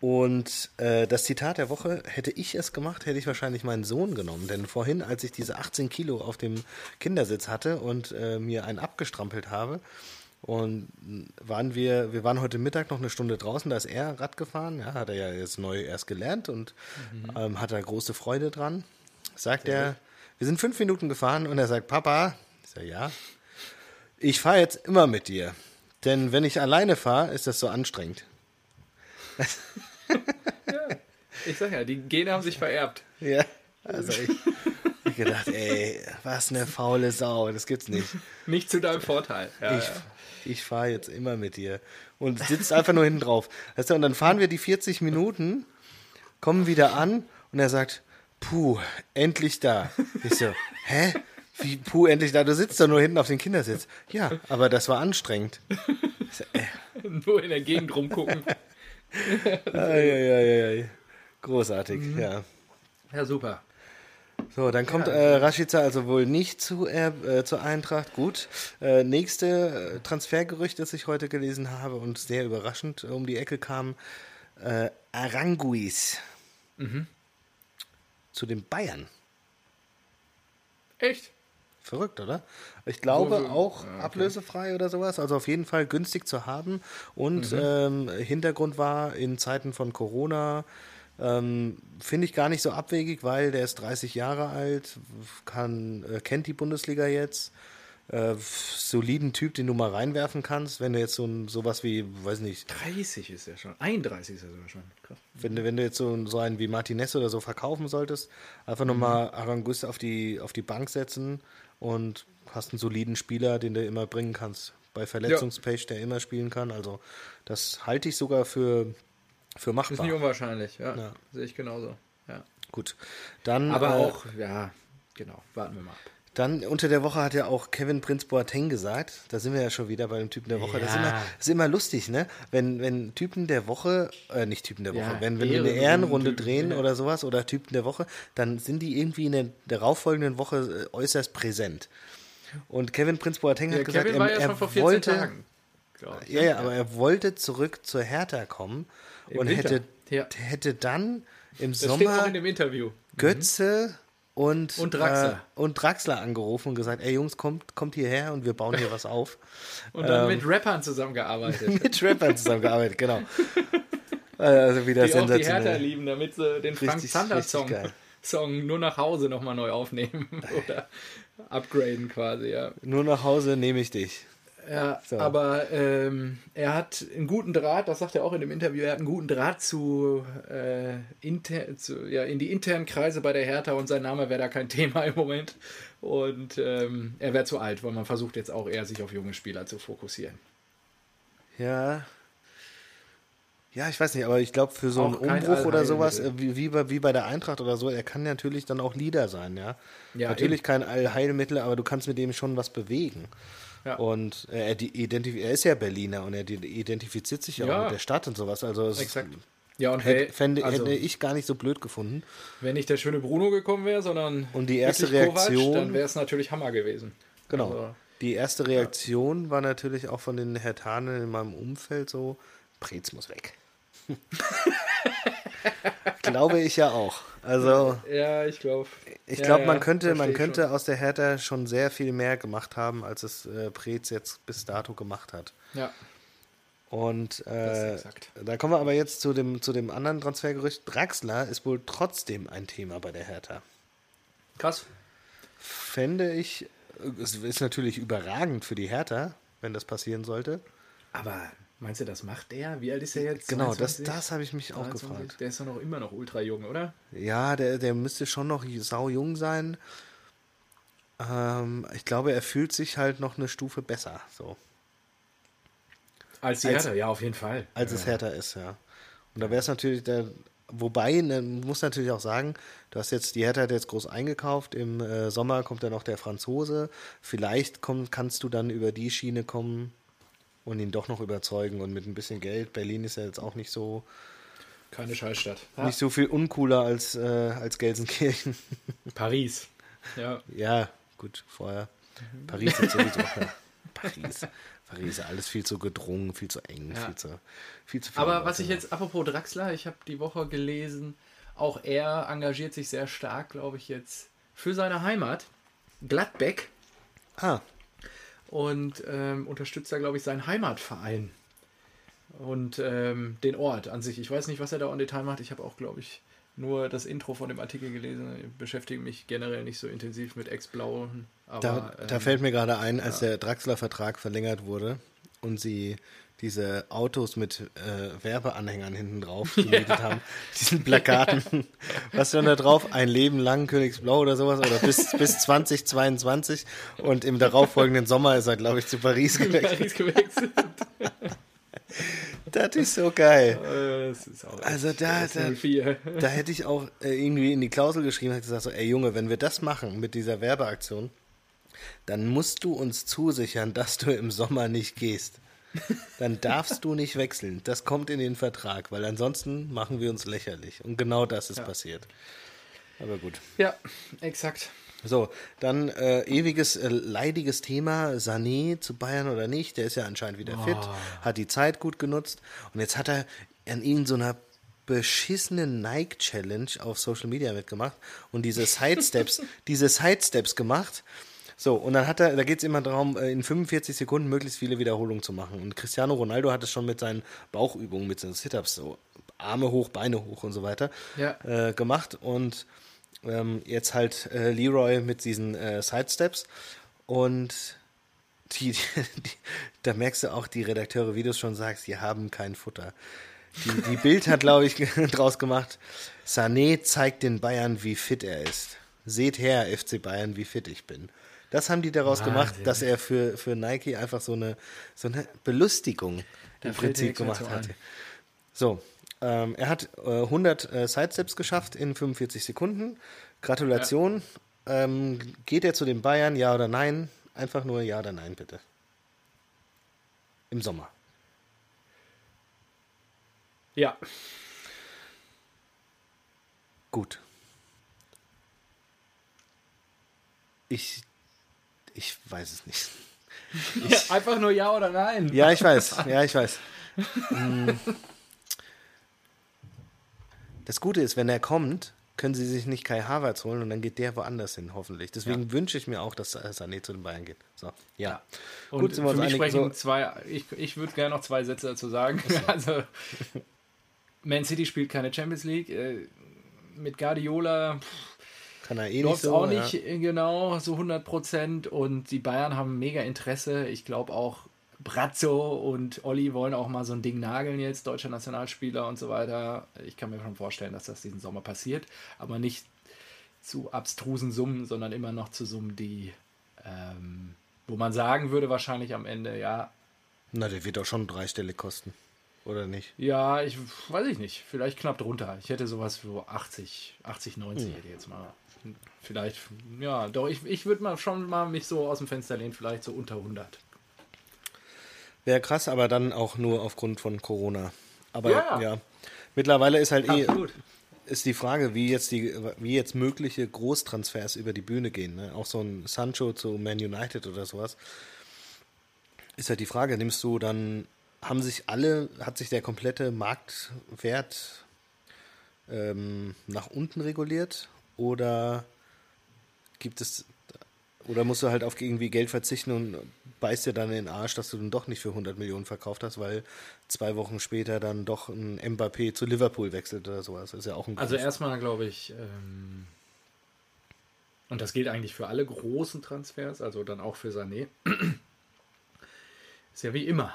Und äh, das Zitat der Woche, hätte ich es gemacht, hätte ich wahrscheinlich meinen Sohn genommen. Denn vorhin, als ich diese 18 Kilo auf dem Kindersitz hatte und äh, mir einen abgestrampelt habe, und waren wir, wir waren heute Mittag noch eine Stunde draußen, da ist er Rad gefahren, ja, hat er ja jetzt neu erst gelernt und ähm, hat da große Freude dran. Sagt er, wir sind fünf Minuten gefahren und er sagt, Papa, ich sag, ja, ich fahre jetzt immer mit dir. Denn wenn ich alleine fahre, ist das so anstrengend. Ich sag ja, die Gene haben sich vererbt. Ja, also ich, ich gedacht, ey, was eine faule Sau, das gibt's nicht. Nicht zu deinem Vorteil. Ja, Ich, ja. ich fahre jetzt immer mit dir. Und sitzt einfach nur hinten drauf. Weißt du, und dann fahren wir die 40 Minuten, kommen wieder an und er sagt, puh, endlich da. Ich so, hä? Wie, puh, endlich da? Du sitzt doch nur hinten auf dem Kindersitz. Ja, aber das war anstrengend. So, äh, Nur in der Gegend rumgucken. Ei, ei, ei, ei. Großartig, ja. Ja, super. So, dann kommt äh, Rashica also wohl nicht zu, äh, äh, zur Eintracht. Gut. Äh, nächste äh, Transfergerücht, das ich heute gelesen habe und sehr überraschend um die Ecke kam, äh, Aranguis zu den Bayern. Echt? Verrückt, oder? Ich glaube Wo- auch ja, okay. ablösefrei oder sowas. Also auf jeden Fall günstig zu haben. Und ähm, Hintergrund war in Zeiten von Corona, ähm, finde ich gar nicht so abwegig, weil der ist 30 Jahre alt, kann, äh, kennt die Bundesliga jetzt. Äh, soliden Typ, den du mal reinwerfen kannst, wenn du jetzt so ein, sowas wie, weiß nicht, 30 ist er schon. 31 ist er sogar schon. Krass. wenn, du- wenn du jetzt so, so einen wie Martinez oder so verkaufen solltest, einfach nur mal Aranguis auf die, auf die Bank setzen und hast einen soliden Spieler, den du immer bringen kannst. Bei Verletzungspech, der immer spielen kann. Also das halte ich sogar für, für Ist machbar. nicht unwahrscheinlich, ja. Ja. Sehe ich genauso. Ja. Gut. Dann, Aber äh, auch, ja, genau, warten wir mal ab. Dann unter der Woche hat ja auch Kevin Prinz Boateng gesagt, da sind wir ja schon wieder bei dem Typen der Woche. Das, ist Ja. immer, das ist immer lustig, ne? Wenn, wenn Typen der Woche, äh, nicht Typen der Woche, Ja, wenn, wenn wir eine Ehrenrunde Typen, drehen ja. oder sowas oder Typen der Woche, dann sind die irgendwie in der darauffolgenden Woche äh, äußerst präsent. Und Kevin Prinz Boateng Ja, hat gesagt, er, ja er schon vor 14 wollte, Tagen. ja, ne? ja, aber er wollte zurück zur Hertha kommen Im und Winter. hätte, Ja. hätte dann im Das Sommer in dem Interview. Götze und, Und Draxler. Äh, und Draxler angerufen und gesagt, ey Jungs, kommt, kommt hierher und wir bauen hier was auf. Und dann Ähm, mit Rappern zusammengearbeitet. Mit Rappern zusammengearbeitet, genau. Also wieder die auch die Hertha sensationell. lieben, damit sie den Frank Zander Song. Song nur nach Hause nochmal neu aufnehmen oder upgraden quasi, ja. Nur nach Hause nehme ich dich. Ja, So. aber ähm, er hat einen guten Draht, das sagt er auch in dem Interview, er hat einen guten Draht zu, äh, inter, zu ja, in die internen Kreise bei der Hertha und sein Name wäre da kein Thema im Moment. Und ähm, er wäre zu alt, weil man versucht jetzt auch eher sich auf junge Spieler zu fokussieren. Ja. Ja, ich weiß nicht, aber ich glaube, für so einen Auch kein Umbruch oder sowas, äh, wie, wie, bei, wie bei der Eintracht oder so, er kann natürlich dann auch Leader sein, ja. Ja, natürlich kein Allheilmittel, aber du kannst mit dem schon was bewegen. Ja. Und äh, er, identif er ist ja Berliner und er identifiziert sich ja, Ja. auch mit der Stadt und sowas. Also es Exakt. Ja, und hätte, wer- fände, also, hätte ich gar nicht so blöd gefunden. wenn nicht der schöne Bruno gekommen wäre, sondern Und die erste wirklich Kovac, Reaktion- dann wäre es natürlich Hammer gewesen. Genau. Also, Die erste Reaktion war natürlich auch von den Hertanen in meinem Umfeld so, Preetz muss weg. glaube ich ja auch. Also Ja, ich glaube. ich glaube, man könnte, man könnte aus der Hertha schon sehr viel mehr gemacht haben, als es äh, Preetz jetzt bis dato gemacht hat. Ja, Und äh, da kommen wir aber jetzt zu dem, zu dem anderen Transfergerücht. Draxler ist wohl trotzdem ein Thema bei der Hertha. krass. Fände ich, es ist natürlich überragend für die Hertha, wenn das passieren sollte. Aber meinst du, das macht der? Wie alt ist er jetzt? Genau, das, 22? das habe ich mich auch 23? gefragt. Der ist doch noch immer noch ultra jung, oder? Ja, der, der müsste schon noch sau jung sein. Ähm, ich glaube, er fühlt sich halt noch eine Stufe besser, so, Als die Hertha, ja, auf jeden Fall. als ja. es Hertha ist, ja. Und da wäre es natürlich der, wobei, ne, man muss natürlich auch sagen, du hast jetzt, die Hertha hat jetzt groß eingekauft, im äh, Sommer kommt dann noch der Franzose. Vielleicht komm, kannst du dann über die Schiene kommen und ihn doch noch überzeugen und mit ein bisschen Geld. Berlin ist ja jetzt auch nicht so, Keine Scheißstadt. nicht so viel uncooler als, äh, als Gelsenkirchen. Paris. Ja. Ja, gut, vorher. Paris ist sowieso. ja. Paris. Paris, alles viel zu gedrungen, viel zu eng, Ja. viel zu viel zu viel. Aber was ich jetzt, apropos Draxler, ich habe die Woche gelesen, auch er engagiert sich sehr stark, glaube ich, jetzt für seine Heimat, Gladbeck, Ah, und ähm, unterstützt da, glaube ich, seinen Heimatverein und ähm, den Ort an sich. Ich weiß nicht, was er da im Detail macht. Ich habe auch, glaube ich, nur das Intro von dem Artikel gelesen. Ich beschäftige mich generell nicht so intensiv mit Ex-Blauen. da, da ähm, fällt mir gerade ein, als der Draxler-Vertrag verlängert wurde und sie diese Autos mit äh, Werbeanhängern hinten drauf gemietet haben, diesen Plakaten. Was stand da drauf? Ein Leben lang Königsblau oder sowas oder bis, bis 2022 und im darauffolgenden Sommer ist er, glaube ich, zu Paris gewechselt. Paris gewechselt. Das ist so geil. Das ist Also da- da- 04. Da hätte ich auch äh, irgendwie in die Klausel geschrieben, hätte gesagt so, ey Junge, wenn wir das machen mit dieser Werbeaktion, dann musst du uns zusichern, dass du im Sommer nicht gehst. Dann darfst du nicht wechseln. Das kommt in den Vertrag, weil ansonsten machen wir uns lächerlich. Und genau das ist passiert. Aber gut. Ja, exakt. So, dann äh, ewiges, äh, leidiges Thema, Sané zu Bayern oder nicht. Der ist ja anscheinend wieder fit, hat die Zeit gut genutzt. Und jetzt hat er an ihnen so einer beschissenen Nike-Challenge auf Social Media mitgemacht und diese Sidesteps, diese Sidesteps gemacht. So, und dann hat er, da geht es immer darum, äh, in 45 Sekunden möglichst viele Wiederholungen zu machen. Und Cristiano Ronaldo hat es schon mit seinen Bauchübungen, mit seinen Sit-Ups, so Arme hoch, Beine hoch und so weiter, Ja. äh, gemacht. Und ähm, jetzt halt äh, Leroy mit diesen äh, Sidesteps. Und die, die, da merkst du auch, die Redakteure, wie du es schon sagst, die haben kein Futter. Die, die Bild hat, glaube ich, draus gemacht, Sané zeigt den Bayern, wie fit er ist. Seht her, FC Bayern, wie fit ich bin. Das haben die daraus Wahnsinn. gemacht, dass er für, für Nike einfach so eine, so eine Belustigung Da im Prinzip gemacht zu hat. ein. So, ähm, er hat äh, 100 äh, Sidesteps geschafft in 45 Sekunden. Gratulation. Ähm, geht er zu den Bayern, ja oder nein? Einfach nur ja oder nein, bitte. Im Sommer. Ja. Gut. Ich, ich weiß es nicht. Einfach nur ja oder nein. Ja, ich weiß. Ja, ich weiß. Mm. Das Gute ist, wenn er kommt, können sie sich nicht Kai Havertz holen und dann geht der woanders hin, hoffentlich. Deswegen wünsche ich mir auch, dass Sané zu den Bayern geht. So, ja. Und Gut, sind wir für uns einig. sprechen So, zwei, ich, ich würde gerne noch zwei Sätze dazu sagen. Also, Man City spielt keine Champions League. Äh, mit Guardiola kann er eh nicht so. auch nicht äh, genau so 100 Prozent. Und die Bayern haben mega Interesse. Ich glaube auch Brazzo und Olli wollen auch mal so ein Ding nageln jetzt, deutscher Nationalspieler und so weiter. Ich kann mir schon vorstellen, dass das diesen Sommer passiert. Aber nicht zu abstrusen Summen, sondern immer noch zu Summen, die, ähm, wo man sagen würde, wahrscheinlich am Ende, ja, Na, der wird auch schon dreistellig kosten. Oder nicht? ja, ich weiß ich nicht, vielleicht knapp drunter. Ich hätte sowas für 80, 80, 90 hätte ich jetzt mal. Vielleicht, ja, doch, ich, ich würde mal schon mal mich so aus dem Fenster lehnen, vielleicht so unter 100. Wäre krass, aber dann auch nur aufgrund von Corona. Aber Ja. ja. Mittlerweile ist halt eh Absolut. ist die Frage, wie jetzt die wie jetzt mögliche Großtransfers über die Bühne gehen. Ne? Auch so ein Sancho zu Man United oder sowas. Ist halt die Frage, nimmst du dann haben sich alle hat sich der komplette Marktwert ähm, nach unten reguliert oder gibt es oder musst du halt auf irgendwie Geld verzichten und beißt dir dann in den Arsch, dass du dann doch nicht für 100 Millionen verkauft hast, weil zwei Wochen später dann doch ein Mbappé zu Liverpool wechselt oder sowas. Das ist ja auch ein Also erstmal glaube ich, ähm, und das gilt eigentlich für alle großen Transfers, also dann auch für Sané, ist ja wie immer.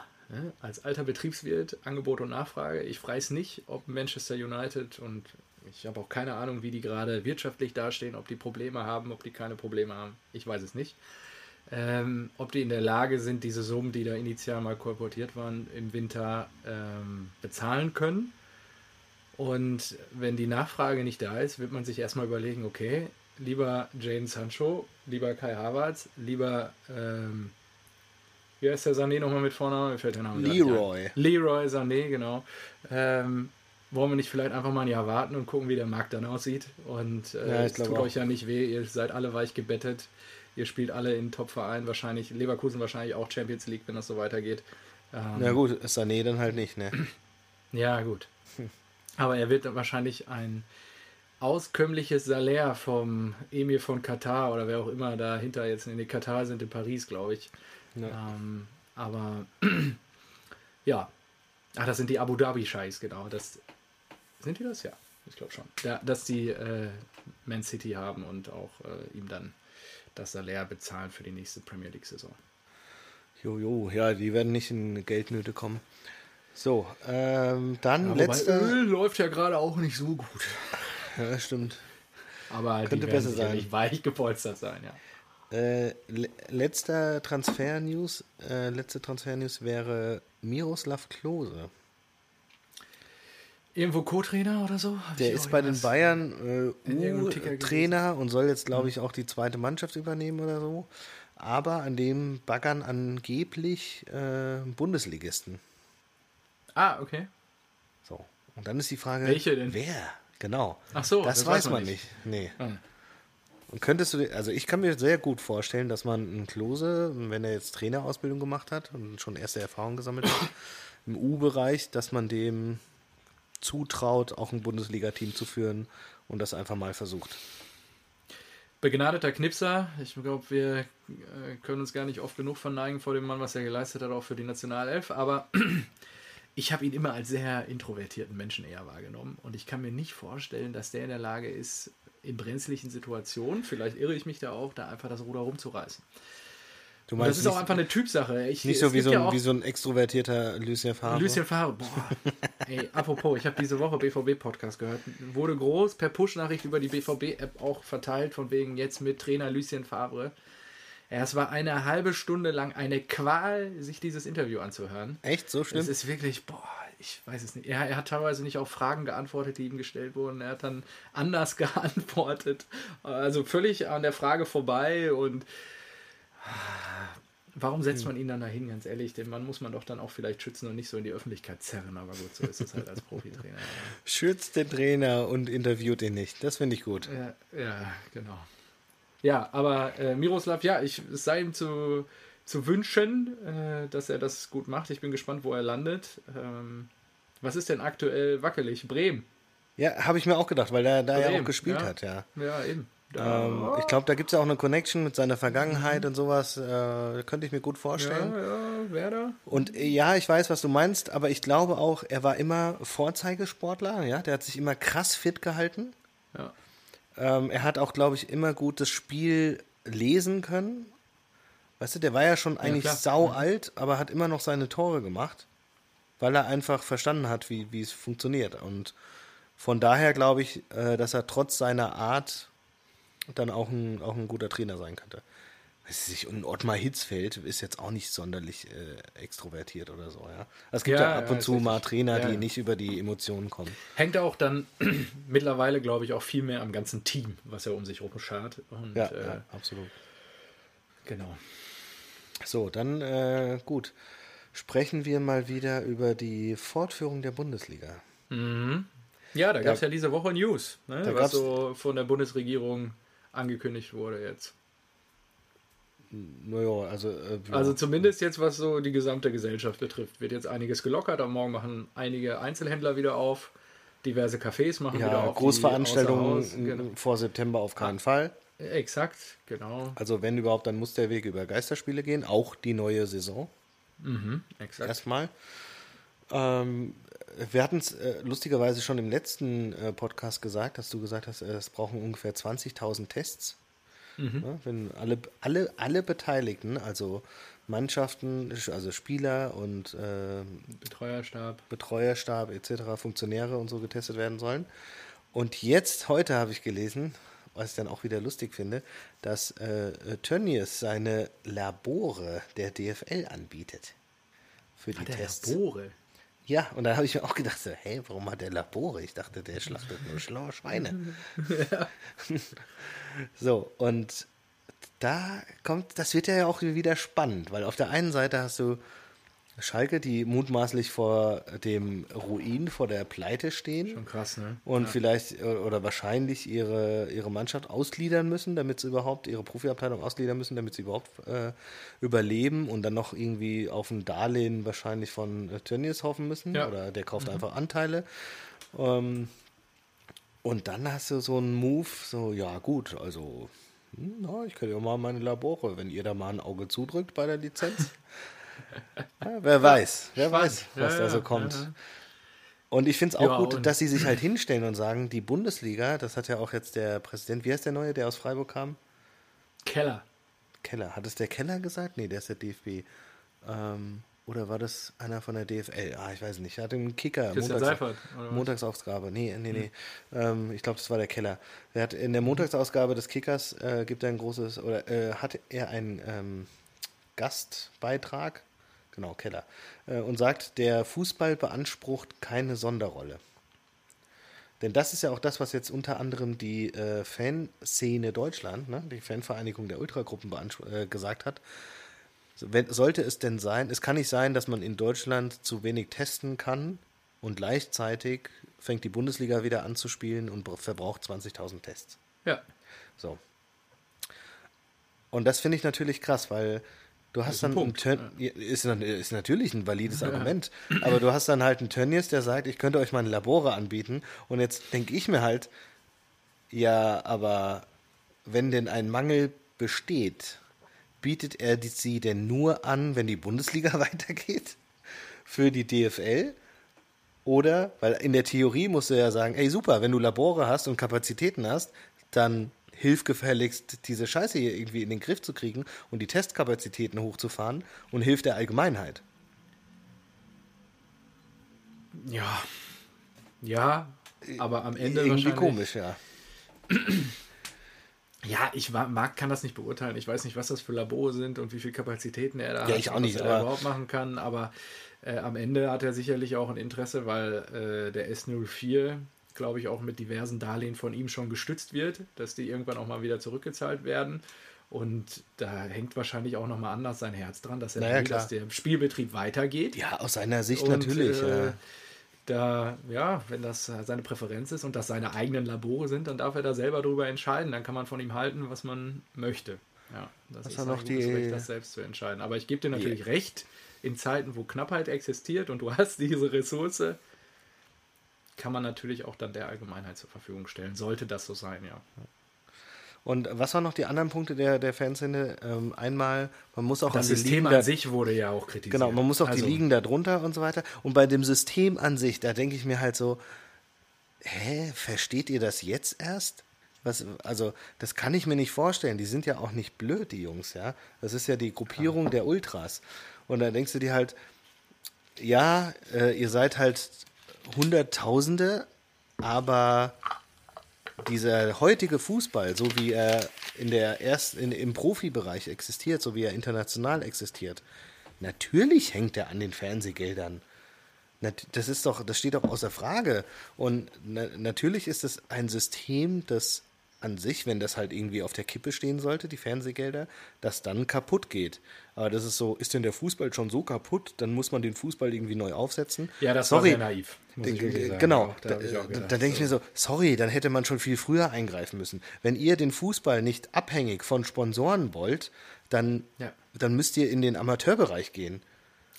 Als alter Betriebswirt, Angebot und Nachfrage. Ich weiß nicht, ob Manchester United und ich habe auch keine Ahnung, wie die gerade wirtschaftlich dastehen, ob die Probleme haben, ob die keine Probleme haben. Ich weiß es nicht. Ähm, ob die in der Lage sind, diese Summen, die da initial mal kolportiert waren, im Winter ähm, bezahlen können. Und wenn die Nachfrage nicht da ist, wird man sich erstmal überlegen, okay, lieber Jane Sancho, lieber Kai Havertz, lieber, ähm, wie heißt der Sané nochmal mit Vornamen? Mir fällt der Name Leroy. Leroy Sané, genau. Ähm, wollen wir nicht vielleicht einfach mal ein Jahr warten und gucken, wie der Markt dann aussieht? Und äh, Ja, es tut auch. euch ja nicht weh, ihr seid alle weich gebettet. Ihr spielt alle in Top-Vereinen, wahrscheinlich, Leverkusen wahrscheinlich auch Champions League, wenn das so weitergeht. Ähm, Na gut, Sané dann halt nicht, ne? ja, gut. Aber er wird wahrscheinlich ein auskömmliches Salär vom Emir von Katar oder wer auch immer dahinter jetzt in Katar sind, in Paris, glaube ich. Ja. Ähm, aber ja. Ach, das sind die Abu Dhabi-Scheiß, genau. Das, sind die das? Ja, ich glaube schon. Ja, dass die äh, Man City haben und auch äh, ihm dann das Salär bezahlen für die nächste Premier League-Saison. Jojo, ja, die werden nicht in Geldnöte kommen. So, ähm, dann Ja, letzte. Öl läuft ja gerade auch nicht so gut. Ja, stimmt. Aber Könnte die werden besser sein. weich gepolstert sein, ja. Äh, le letzter Transfer-News, äh, letzte Transfer-News wäre Miroslav Klose. Irgendwo Co-Trainer oder so? Hab Der ist bei den Bayern äh, U-Trainer und soll jetzt, glaube ich, auch die zweite Mannschaft übernehmen oder so. Aber an dem baggern angeblich äh, Bundesligisten. Ah, okay. So. Und dann ist die Frage, Welche denn? wer? Genau. Ach so, das, weiß man nicht. Nee. Hm. Und könntest du, also ich kann mir sehr gut vorstellen, dass man einen Klose, wenn er jetzt Trainerausbildung gemacht hat und schon erste Erfahrungen gesammelt hat, im U-Bereich, dass man dem zutraut, auch ein Bundesliga-Team zu führen und das einfach mal versucht. Begnadeter Knipser. Ich glaube, wir äh, können uns gar nicht oft genug verneigen vor dem Mann, was er geleistet hat, auch für die Nationalelf. Aber ich habe ihn immer als sehr introvertierten Menschen eher wahrgenommen. Und ich kann mir nicht vorstellen, dass der in der Lage ist, in brenzlichen Situationen, vielleicht irre ich mich da auch, da einfach das Ruder rumzureißen. Du Und das ist nicht, auch einfach eine Typsache. Ich, nicht so wie so, ja ein, wie so ein extrovertierter Lucien Favre. Lucien Favre, boah. Ey, apropos, ich habe diese Woche BVB-Podcast gehört. Wurde groß per Push-Nachricht über die BVB-App auch verteilt, von wegen jetzt mit Trainer Lucien Favre. Ja, es war eine halbe Stunde lang eine Qual, sich dieses Interview anzuhören. Echt so schlimm? Es ist wirklich, boah, ich weiß es nicht. Er, er hat teilweise nicht auf Fragen geantwortet, die ihm gestellt wurden. Er hat dann anders geantwortet. Also völlig an der Frage vorbei und warum setzt man ihn dann dahin, ganz ehrlich? Den Mann muss man doch dann auch vielleicht schützen und nicht so in die Öffentlichkeit zerren. Aber gut, so ist es halt als Profitrainer. Schützt den Trainer und interviewt ihn nicht. Das finde ich gut. Ja, ja, genau. Ja, aber äh, Miroslav, ja, ich, es sei ihm zu, zu wünschen, äh, dass er das gut macht. Ich bin gespannt, wo er landet. Ähm, was ist denn aktuell wackelig? Bremen. Ja, habe ich mir auch gedacht, weil er da ja auch gespielt ja. hat, ja. Ja, eben. Ähm, ich glaube, da gibt es ja auch eine Connection mit seiner Vergangenheit und sowas. Äh, könnte ich mir gut vorstellen. ja, ja, Werder. Und äh, ja, ich weiß, was du meinst, aber ich glaube auch, er war immer Vorzeigesportler, ja. Der hat sich immer krass fit gehalten. Ja. Ähm, er hat auch, glaube ich, immer gut das Spiel lesen können. Weißt du, der war ja schon eigentlich klar. sau alt, aber hat immer noch seine Tore gemacht, weil er einfach verstanden hat, wie, wie es funktioniert. Und von daher glaube ich, äh, dass er trotz seiner Art dann auch ein, auch ein guter Trainer sein könnte. Weiß ich, und Ottmar Hitzfeld ist jetzt auch nicht sonderlich äh, extrovertiert oder so, ja. Es gibt ja, Ja, ab ja, und ist zu mal. Trainer, Ja, die ja. nicht über die Emotionen kommen. Hängt auch dann mittlerweile, glaube ich, auch viel mehr am ganzen Team, was er um sich herum schart. Und, Ja, äh, ja absolut. genau. So, dann äh, gut. Sprechen wir mal wieder über die Fortführung der Bundesliga. Ja, da gab es ja diese Woche News, ne, was so von der Bundesregierung angekündigt wurde jetzt. Naja, also. Äh, ja. Also zumindest jetzt, was so die gesamte Gesellschaft betrifft, wird jetzt einiges gelockert. Am Morgen machen einige Einzelhändler wieder auf. diverse Cafés machen Ja, wieder auf. Großveranstaltungen Haus- genau. vor September auf keinen Fall. Exakt, genau. Also wenn überhaupt, dann muss der Weg über Geisterspiele gehen, auch die neue Saison Exakt. erstmal. Ähm, wir hatten es äh, lustigerweise schon im letzten äh, Podcast gesagt, dass du gesagt hast, äh, es brauchen ungefähr 20.000 Tests. Ja, wenn alle, alle, alle Beteiligten, also Mannschaften, also Spieler und äh, Betreuerstab. Betreuerstab etc., Funktionäre und so getestet werden sollen. Und jetzt, heute habe ich gelesen, was ich dann auch wieder lustig finde, dass äh, Tönnies seine Labore der DFL anbietet. Für die Der Tests. Labore. Ja, und da habe ich mir auch gedacht, so, hey, warum hat der Labore? Ich dachte, der schlachtet nur schlaue Schweine. so, und da kommt, das wird ja auch wieder spannend, weil auf der einen Seite hast du Schalke, die mutmaßlich vor dem Ruin, vor der Pleite stehen Schon krass, ne? und vielleicht äh, oder wahrscheinlich ihre, ihre Mannschaft ausgliedern müssen, damit sie überhaupt, ihre Profiabteilung ausgliedern müssen, damit sie überhaupt äh, überleben und dann noch irgendwie auf ein Darlehen wahrscheinlich von äh, Tönnies hoffen müssen Ja. oder der kauft einfach Anteile. Ähm, und dann hast du so einen Move, so, ja gut, also, hm, na, ich könnte ja mal meine Labore, wenn ihr da mal ein Auge zudrückt bei der Lizenz. ja, wer weiß, wer weiß, was Ja, da so kommt. ja. Und ich finde es auch gut, und- dass sie sich halt hinstellen und sagen, die Bundesliga, das hat ja auch jetzt der Präsident, wie heißt der neue, der aus Freiburg kam? Keller. Keller. Hat es der Keller gesagt? Nee, der ist der DFB. Ähm, oder war das einer von der DFL? Ah, ich weiß nicht. Er hat einen Kicker. Christian Seifert? Montagsausgabe. Nee, nee, nee. Ähm, ich glaube, das war der Keller. Er hat in der Montagsausgabe des Kickers äh, gibt er ein großes, oder äh, hat er einen ähm, Gastbeitrag, genau, Keller, äh, und sagt, der Fußball beansprucht keine Sonderrolle. Denn das ist ja auch das, was jetzt unter anderem die äh, Fanszene Deutschland, ne, die Fanvereinigung der Ultragruppen äh, gesagt hat. Wenn, sollte es denn sein, es kann nicht sein, dass man in Deutschland zu wenig testen kann und gleichzeitig fängt die Bundesliga wieder an zu spielen und br- verbraucht 20.000 Tests. Ja. So. Und das finde ich natürlich krass, weil du hast dann einen Punkt, Turn, ist, na- ist natürlich ein valides Argument, aber du hast dann halt einen Tönnies, der sagt, ich könnte euch meine Labore anbieten und jetzt denke ich mir halt, ja, aber wenn denn ein Mangel besteht, bietet er die, sie denn nur an, wenn die Bundesliga weitergeht? Für die DFL? Oder, weil in der Theorie musst du ja sagen, ey super, wenn du Labore hast und Kapazitäten hast, dann hilf gefälligst, diese Scheiße hier irgendwie in den Griff zu kriegen und die Testkapazitäten hochzufahren und hilf der Allgemeinheit. Ja. Ja, aber am Ende irgendwie wahrscheinlich. komisch, ja. Ja, ich mag, kann das nicht beurteilen. Ich weiß nicht, was das für Labore sind und wie viel Kapazitäten er da Ja, hat. ich auch nicht, Was er überhaupt machen kann. Aber äh, am Ende hat er sicherlich auch ein Interesse, weil äh, der S04, glaube ich, auch mit diversen Darlehen von ihm schon gestützt wird, dass die irgendwann auch mal wieder zurückgezahlt werden. Und da hängt wahrscheinlich auch nochmal anders sein Herz dran, dass er Naja, will, dass der Spielbetrieb weitergeht. Ja, aus seiner Sicht Und, natürlich. äh, ja. Da, ja, wenn das seine Präferenz ist und das seine eigenen Labore sind, dann darf er da selber drüber entscheiden. Dann kann man von ihm halten, was man möchte. Ja, das Was ist noch die- Recht, das selbst zu entscheiden. Aber ich gebe dir natürlich recht, in Zeiten, wo Knappheit existiert und du hast diese Ressource, kann man natürlich auch dann der Allgemeinheit zur Verfügung stellen. Sollte das so sein, ja. Und was waren noch die anderen Punkte der, der Fanszene? Ähm, einmal, man muss auch Das an die System Ligen an da- sich wurde ja auch kritisiert. Genau, man muss auch Also, die Ligen da drunter und so weiter. Und bei dem System an sich, da denke ich mir halt so, hä, versteht ihr das jetzt erst? Was, also, das kann ich mir nicht vorstellen. Die sind ja auch nicht blöd, die Jungs, ja. Das ist ja die Gruppierung der Ultras. Und da denkst du dir halt, ja, äh, ihr seid halt Hunderttausende, aber dieser heutige Fußball, so wie er in der ersten, in, im Profibereich existiert, so wie er international existiert, natürlich hängt er an den Fernsehgeldern. Das ist doch, das steht doch außer Frage. Und na, natürlich ist es ein System, das an sich, wenn das halt irgendwie auf der Kippe stehen sollte, die Fernsehgelder, das dann kaputt geht. Aber das ist so, ist denn der Fußball schon so kaputt, dann muss man den Fußball irgendwie neu aufsetzen. Ja, das Sorry. war sehr naiv. Muss ich wirklich sagen. Genau, da da, da denke ich mir so, sorry, dann hätte man schon viel früher eingreifen müssen. Wenn ihr den Fußball nicht abhängig von Sponsoren wollt, dann, Ja. dann müsst ihr in den Amateurbereich gehen.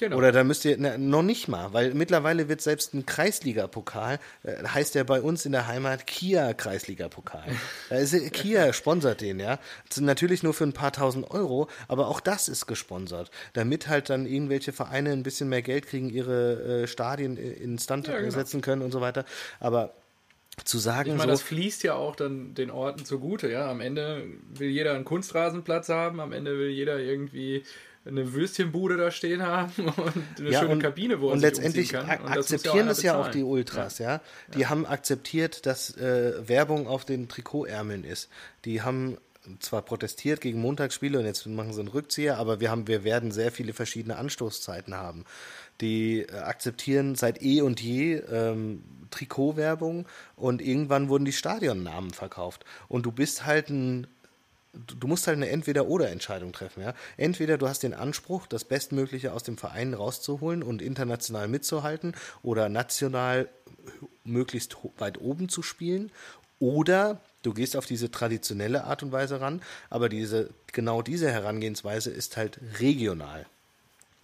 Genau. Oder da müsst ihr, na, noch nicht mal, weil mittlerweile wird selbst ein Kreisliga-Pokal, äh, heißt ja bei uns in der Heimat Kia-Kreisliga-Pokal. Äh, Kia sponsert den, ja. Natürlich nur für ein paar tausend Euro, aber auch das ist gesponsert. Damit halt dann irgendwelche Vereine ein bisschen mehr Geld kriegen, ihre äh, Stadien instand Ja, genau. setzen können und so weiter. Aber zu sagen, Ich meine, so, das fließt ja auch dann den Orten zugute, ja. Am Ende will jeder einen Kunstrasenplatz haben, am Ende will jeder irgendwie eine Würstchenbude da stehen haben und eine ja, schöne und, Kabine, wo und sich letztendlich kann. Und das akzeptieren einer das ja auch die Ultras, ja. Die haben akzeptiert, dass äh, Werbung auf den Trikotärmeln ist. Die haben zwar protestiert gegen Montagsspiele und jetzt machen sie einen Rückzieher, aber wir haben, wir werden sehr viele verschiedene Anstoßzeiten haben. Die äh, akzeptieren seit eh und je ähm, Trikotwerbung und irgendwann wurden die Stadionnamen verkauft. Und du bist halt ein du musst halt eine Entweder-Oder-Entscheidung treffen. Ja? Entweder du hast den Anspruch, das Bestmögliche aus dem Verein rauszuholen und international mitzuhalten oder national möglichst weit oben zu spielen. Oder du gehst auf diese traditionelle Art und Weise ran, aber diese, genau diese Herangehensweise ist halt regional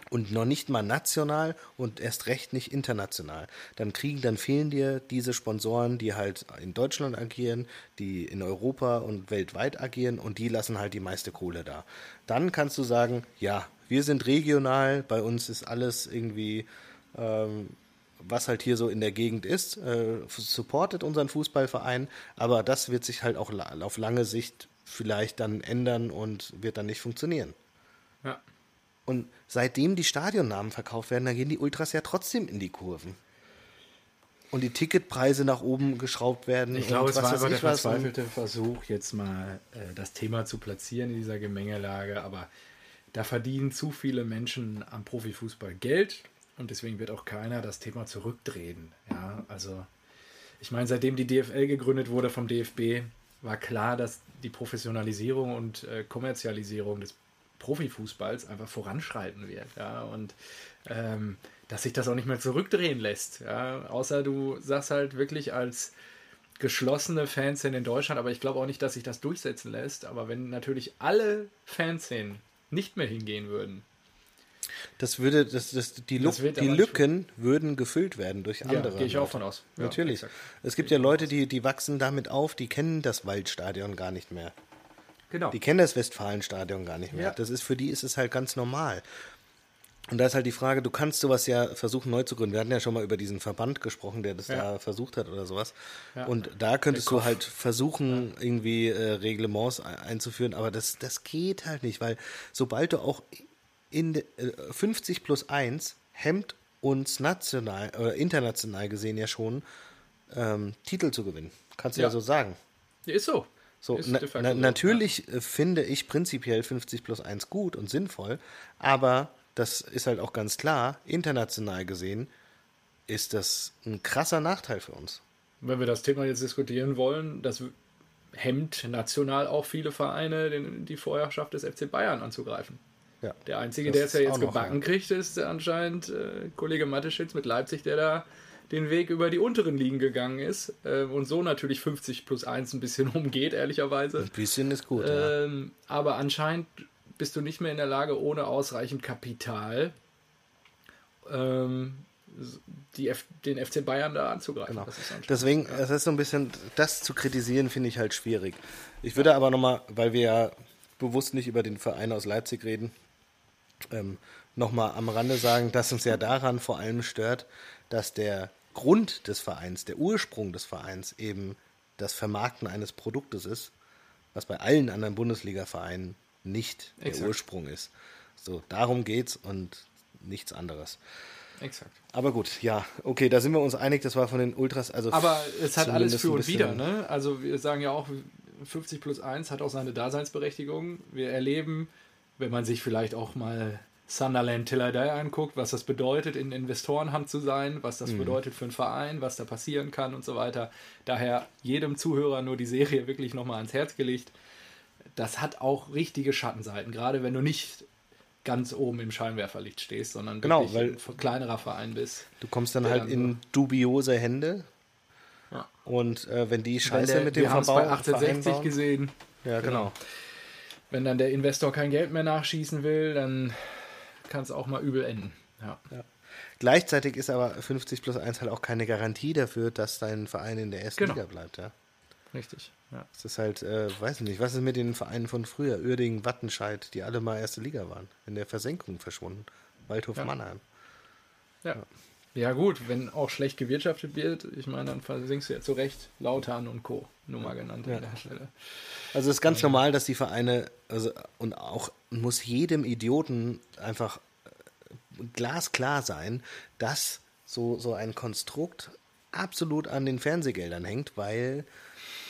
und noch nicht mal national und erst recht nicht international. Dann kriegen, dann fehlen dir diese Sponsoren, die halt in Deutschland agieren, die in Europa und weltweit agieren und die lassen halt die meiste Kohle da. Dann kannst du sagen, ja, wir sind regional, bei uns ist alles irgendwie, ähm, was halt hier so in der Gegend ist, äh, supportet unseren Fußballverein, aber das wird sich halt auch auf lange Sicht vielleicht dann ändern und wird dann nicht funktionieren. Ja. Und seitdem die Stadionnamen verkauft werden, da gehen die Ultras ja trotzdem in die Kurven. Und die Ticketpreise nach oben geschraubt werden. Ich glaube, es war einfach der verzweifelte Versuch, jetzt mal äh, das Thema zu platzieren in dieser Gemengelage. Aber da verdienen zu viele Menschen am Profifußball Geld und deswegen wird auch keiner das Thema zurückdrehen. Ja, also ich meine, seitdem die DFL gegründet wurde vom DFB, war klar, dass die Professionalisierung und äh, Kommerzialisierung des Profifußballs einfach voranschreiten wird. Ja, und ähm, dass sich das auch nicht mehr zurückdrehen lässt. Ja, außer du sagst halt wirklich als geschlossene Fanszene in Deutschland, aber ich glaube auch nicht, dass sich das durchsetzen lässt. Aber wenn natürlich alle Fanszenen nicht mehr hingehen würden, das würde, das, das, die, Lu Das die Lücken würden gefüllt werden durch andere. gehe ich auch von aus. Ja, Natürlich. exakt. es gibt ja Leute, die, die wachsen damit auf, die kennen das Waldstadion gar nicht mehr. Genau. Die kennen das Westfalenstadion gar nicht mehr. Ja. Das ist für die ist es halt ganz normal. Und da ist halt die Frage, du kannst sowas ja versuchen neu zu gründen. Wir hatten ja schon mal über diesen Verband gesprochen, der das Ja. da versucht hat oder sowas. Ja. Und da könntest du halt versuchen, irgendwie äh, Reglements ein- einzuführen, aber das, das geht halt nicht, weil sobald du auch in de, äh, 50 plus 1 hemmt uns national oder international gesehen ja schon ähm, Titel zu gewinnen. Kannst du ja, Ja. so sagen. Ist so. So, na, na, natürlich äh, finde ich prinzipiell 50 plus 1 gut und sinnvoll, aber das ist halt auch ganz klar, international gesehen ist das ein krasser Nachteil für uns. Wenn wir das Thema jetzt diskutieren wollen, das hemmt national auch viele Vereine, den, die Vorherrschaft des FC Bayern anzugreifen. Ja. Der Einzige, der es ja jetzt auch noch, gebacken ja. kriegt, ist anscheinend äh, Kollege Mateschitz mit Leipzig, der da den Weg über die unteren Ligen gegangen ist äh, und so natürlich 50 plus 1 ein bisschen umgeht, ehrlicherweise. Ein bisschen ist gut. ja. Ähm, aber anscheinend bist du nicht mehr in der Lage, ohne ausreichend Kapital ähm, die F den FC Bayern da anzugreifen. Genau. Das ist anscheinend- Deswegen, es ist so ein bisschen, das zu kritisieren, finde ich halt schwierig. Ich würde aber nochmal, weil wir ja bewusst nicht über den Verein aus Leipzig reden, ähm, nochmal am Rande sagen, dass uns ja daran vor allem stört, dass der Grund des Vereins, der Ursprung des Vereins eben das Vermarkten eines Produktes ist, was bei allen anderen Bundesliga-Vereinen nicht der Exakt. Ursprung ist. So, darum geht's und nichts anderes. Exakt. Aber gut, ja, okay, da sind wir uns einig, das war von den Ultras, also Aber es hat alles für und wieder. Ne? Also wir sagen ja auch, 50 plus 1 hat auch seine Daseinsberechtigung. Wir erleben, wenn man sich vielleicht auch mal Sunderland Till I Die anguckt, was das bedeutet, in Investorenhand zu sein, was Mhm. das bedeutet für einen Verein, was da passieren kann und so weiter. Daher jedem Zuhörer nur die Serie wirklich nochmal ans Herz gelegt. Das hat auch richtige Schattenseiten, gerade wenn du nicht ganz oben im Scheinwerferlicht stehst, sondern Genau, wirklich weil- ein kleinerer Verein bist. Du kommst dann halt dann in dubiose Hände Ja. und äh, wenn die Wenn Scheiße der, mit dem wir haben es Verbau bei 1860 vereinbaren- gesehen. Ja, genau. Wenn dann der Investor kein Geld mehr nachschießen will, dann kann es auch mal übel enden. Ja. Ja. Gleichzeitig ist aber 50 plus 1 halt auch keine Garantie dafür, dass dein Verein in der ersten Genau. Liga bleibt. Ja. Richtig. Ja. Es ist halt, äh, weiß ich nicht, was ist mit den Vereinen von früher? Uerdingen, Wattenscheid, die alle mal erste Liga waren. In der Versenkung verschwunden. Waldhof Ja. Mannheim. Ja. ja, gut, wenn auch schlecht gewirtschaftet wird, ich meine, dann versinkst du ja zu Recht Lautern und Co. Nur mal genannt Ja. an der Stelle. Also es ist ganz normal, dass die Vereine, also, und auch muss jedem Idioten einfach äh, glasklar sein, dass so, so ein Konstrukt absolut an den Fernsehgeldern hängt, weil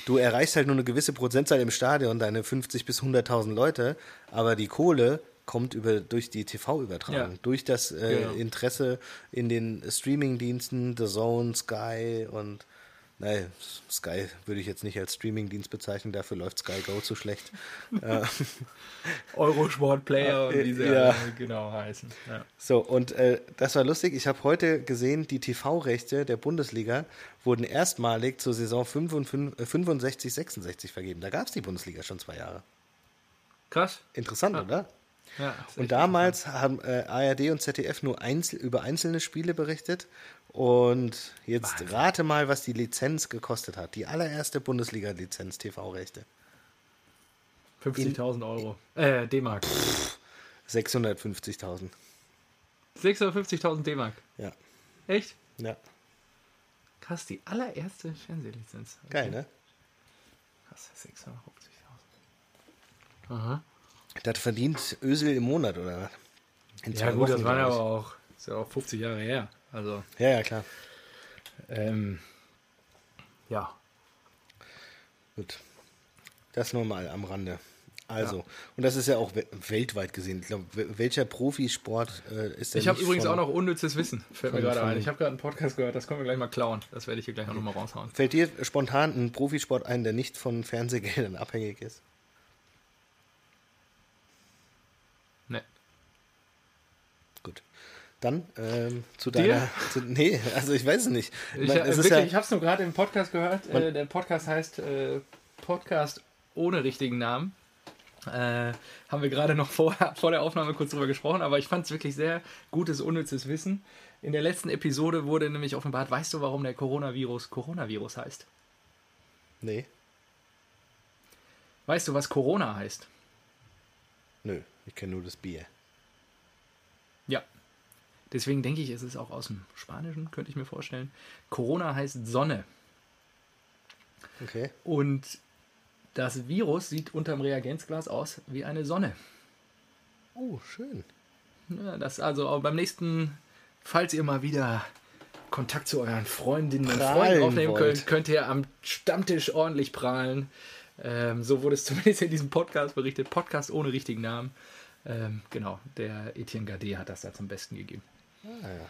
du erreichst halt nur eine gewisse Prozentzahl im Stadion, deine 50 bis 100.000 Leute, aber die Kohle kommt über, durch die TV-Übertragung, Ja. durch das äh, Genau. Interesse in den Streaming-Diensten, The Zone, Sky und Nein, Sky würde ich jetzt nicht als Streamingdienst bezeichnen, dafür läuft Sky Go zu schlecht. äh, Eurosport Player und wie sie Ja. genau heißen. Ja. so, und äh, das war lustig. Ich habe heute gesehen, die TV-Rechte der Bundesliga wurden erstmalig zur Saison 55, äh, 65, 66 vergeben. Da gab es die Bundesliga schon zwei Jahre. Krass. Interessant, Ah. oder? Ja, Und damals haben äh, ARD und ZDF nur einzel über einzelne Spiele berichtet. Und jetzt Wahnsinn. rate mal, was die Lizenz gekostet hat. Die allererste Bundesliga-Lizenz TV-Rechte. 50.000 Euro. Äh, D-Mark. 650.000. 650.000 D-Mark. Ja. Echt? ja. Krass, die allererste Fernsehlizenz. Okay. Geil, ne? Krass, 650.000. Aha. Das verdient Ösel im Monat, oder was? In Ja gut, das Wochen, waren ja glaub aber auch, ist ja auch 50 Jahre her. Also. Ja, ja, klar. ähm, ja. Gut. Das nur mal am Rande. Also, Ja. und das ist ja auch we weltweit gesehen. Ich glaube, welcher Profisport äh, ist denn Ich habe übrigens von- auch noch unnützes Wissen, fällt mir von- gerade von- ein. Ich habe gerade einen Podcast gehört, das können wir gleich mal klauen. Das werde ich hier gleich auch nochmal raushauen. Fällt dir spontan ein Profisport ein, der nicht von Fernsehgeldern abhängig ist? Ne. Gut. Dann ähm, zu Dir? deiner. Zu, nee, also ich weiß es nicht. Ich, äh, es wirklich, ja, ich habe es nur gerade im Podcast gehört. Äh, der Podcast heißt äh, Podcast ohne richtigen Namen. Äh, haben wir gerade noch vor, vor der Aufnahme kurz drüber gesprochen, aber ich fand es wirklich sehr gutes, unnützes Wissen. In der letzten Episode wurde nämlich offenbart, weißt du, warum der Coronavirus Coronavirus heißt? nee, Weißt du, was Corona heißt? nö, ich kenne nur das Bier. Deswegen denke ich, es ist auch aus dem Spanischen, könnte ich mir vorstellen. Corona heißt Sonne. Okay. Und das Virus sieht unterm Reagenzglas aus wie eine Sonne. Oh, schön. Ja, das also auch beim nächsten, falls ihr mal wieder Kontakt zu euren Freundinnen und Freunden aufnehmen wollt. könnt, könnt ihr am Stammtisch ordentlich prahlen. Ähm, so wurde es zumindest in diesem Podcast berichtet. Podcast ohne richtigen Namen. Ähm, genau, der Etienne Gade hat das da zum Besten gegeben. Ah, ja.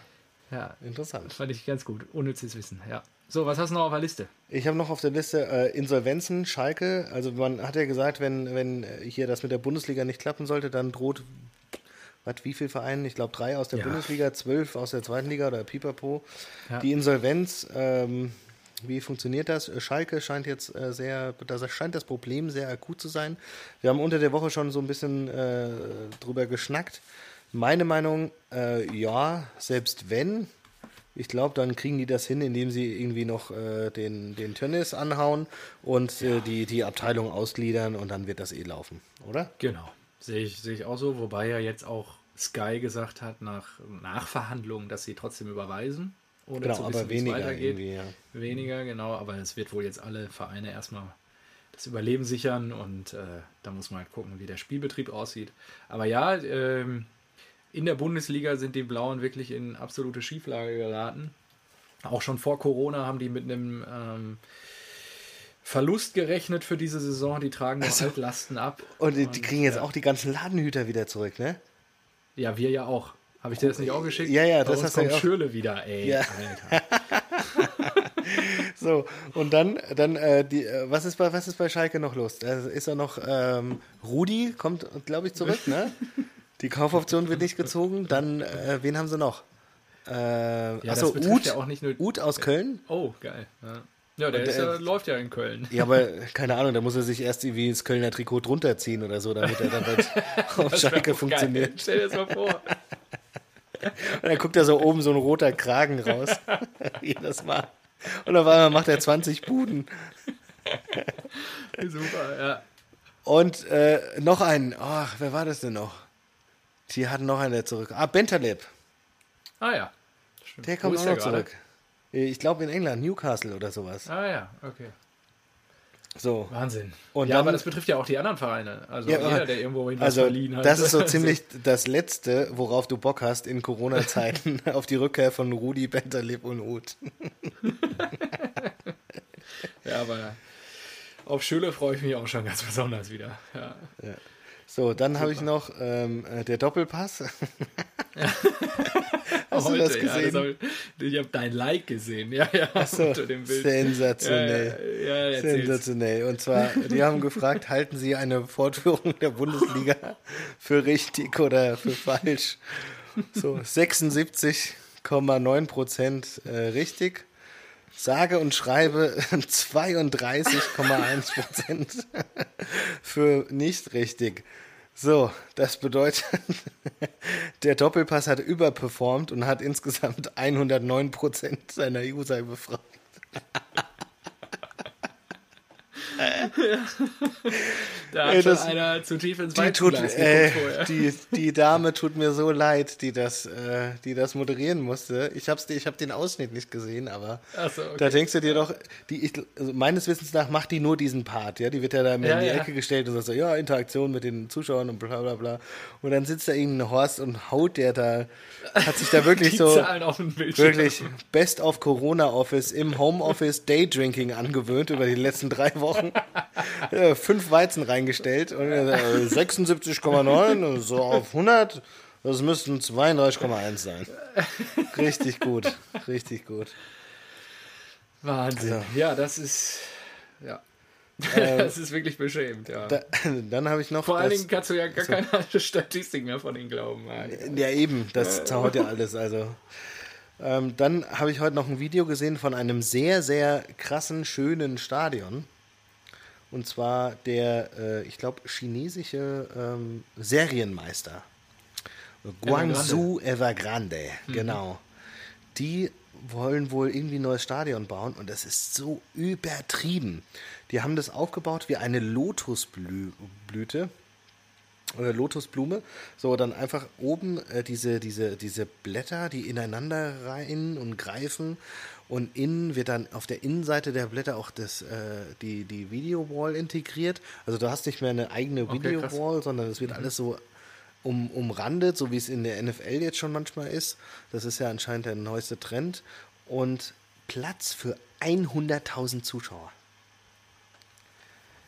Ja, Interessant. fand ich ganz gut. Unnützes Wissen, ja. So, was hast du noch auf der Liste? Ich habe noch auf der Liste äh, Insolvenzen, Schalke. Also man hat ja gesagt, wenn, wenn äh, hier das mit der Bundesliga nicht klappen sollte, dann droht, was, wie viele Vereine? Ich glaube drei aus der Ja. Bundesliga, zwölf aus der zweiten Liga oder Pipapo. Ja. Die Insolvenz, ähm, wie funktioniert das? Schalke scheint jetzt äh, sehr, da scheint das Problem sehr akut zu sein. Wir haben unter der Woche schon so ein bisschen äh, drüber geschnackt. Meine Meinung, äh, ja, selbst wenn, ich glaube, dann kriegen die das hin, indem sie irgendwie noch äh, den, den Tönnis anhauen und äh, die, die Abteilung ausgliedern und dann wird das eh laufen, oder? Genau. Sehe ich, sehe ich auch so, wobei ja jetzt auch Sky gesagt hat, nach Nachverhandlungen, dass sie trotzdem überweisen. Ohne Genau, aber wissen, weniger ja. Weniger, genau, aber es wird wohl jetzt alle Vereine erstmal das Überleben sichern und äh, da muss man halt gucken, wie der Spielbetrieb aussieht. Aber ja, ähm, in der Bundesliga sind die Blauen wirklich in absolute Schieflage geraten. Auch schon vor Corona haben die mit einem ähm, Verlust gerechnet für diese Saison. Die tragen noch Altlasten ab. Und die, die kriegen jetzt ja. auch die ganzen Ladenhüter wieder zurück, ne? Ja, wir ja auch. Habe ich dir das nicht auch geschickt? Ja, ja, Bei das hast du kommt ja auch. Schürle wieder, ey. Ja. So, und dann, dann äh, die, äh, was, ist bei, was ist bei Schalke noch los? Da ist er noch, ähm, Rudi kommt, glaube ich, zurück, ne? Die Kaufoption wird nicht gezogen. Dann, äh, wen haben sie noch? Äh, Ja, achso, Uth, ja auch nicht nur. Uth aus Köln. Oh, geil. Ja, ja der der- ja, läuft ja in Köln. Ja, aber keine Ahnung, da muss er sich erst irgendwie ins Kölner Trikot drunter ziehen oder so, damit er dann halt auf Schalke funktioniert. Geil. Stell dir das mal vor. Und dann guckt da so oben so ein roter Kragen raus. Jedes Mal. Und auf einmal macht er 20 Buden. Super, ja. Und äh, noch einen. Oh, wer war das denn noch? Die hatten noch einen, der zurück. Ah, Bentaleb. Ah ja. Stimmt. Der kommt auch noch zurück. Ich glaube in England, Newcastle oder sowas. Ah ja, okay. So. Wahnsinn. Und ja, dann- aber das betrifft ja auch die anderen Vereine. Also Ja, jeder, der irgendwo was Also, verliehen hat. das ist so ziemlich das Letzte, worauf du Bock hast in Corona-Zeiten, auf die Rückkehr von Rudi, Bentaleb und Uth. ja, aber auf Schüler freue ich mich auch schon ganz besonders wieder. Ja. So, dann habe ich noch ähm, äh, der Doppelpass. Hast du Heute, das Ja, gesehen? das hab ich ich habe dein Like gesehen. Ja, ja, So, unter dem Bild. sensationell. Ja, ja, ja. Sensationell. Und zwar, die haben gefragt, halten Sie eine Fortführung der Bundesliga für richtig oder für falsch? So, 76,9 Prozent äh, richtig. Sage und schreibe 32,1 Prozent für nicht richtig. So, das bedeutet, der Doppelpass hat überperformt und hat insgesamt 109 Prozent seiner User befragt. Da hat Ey, schon das- einer zu tief ins Die, tut, Weizenglas geguckt vorher. die, die Dame tut mir so leid, die das, äh, die das moderieren musste. Ich habe ich hab den Ausschnitt nicht gesehen, aber so, okay. da denkst du dir doch, die, ich, also meines Wissens nach macht die nur diesen Part. Ja? Die wird ja da Ja, in die ja. Ecke gestellt und sagt so, ja, Interaktion mit den Zuschauern und bla bla bla. Und dann sitzt da irgendein Horst und haut der da, hat sich da wirklich so... Wirklich Best of Corona Office im Homeoffice Daydrinking angewöhnt über die letzten drei Wochen. Ja, fünf Weizen reingestellt und äh, 76,9 und so auf 100. Das müssten 32,1 sein. Richtig gut, richtig gut. Wahnsinn. Ja. Ja, das ist. Ja. das ist wirklich beschämend, ja. Da, dann habe ich noch Vor allen Dingen kannst du ja gar keine Statistik mehr von ihnen glauben. Ja, eben, das zerhaut ja alles. Also. Ähm, dann habe ich heute noch ein Video gesehen von einem sehr, sehr krassen, schönen Stadion. Und zwar der, äh, ich glaube, chinesische ähm, Serienmeister. Guangzhou Evergrande, genau. Die wollen wohl irgendwie ein neues Stadion bauen und das ist so übertrieben. Die haben das aufgebaut wie eine Lotusblüte oder Lotusblume. So, dann einfach oben äh, diese, diese, diese Blätter, die ineinander rein und greifen. Und innen wird dann auf der Innenseite der Blätter auch das, äh, die, die Video-Wall integriert. Also du hast nicht mehr eine eigene Okay. Video-Wall, sondern es wird alles so um, umrandet, so wie es in der NFL jetzt schon manchmal ist. Das ist ja anscheinend der neueste Trend. Und Platz für 100.000 Zuschauer.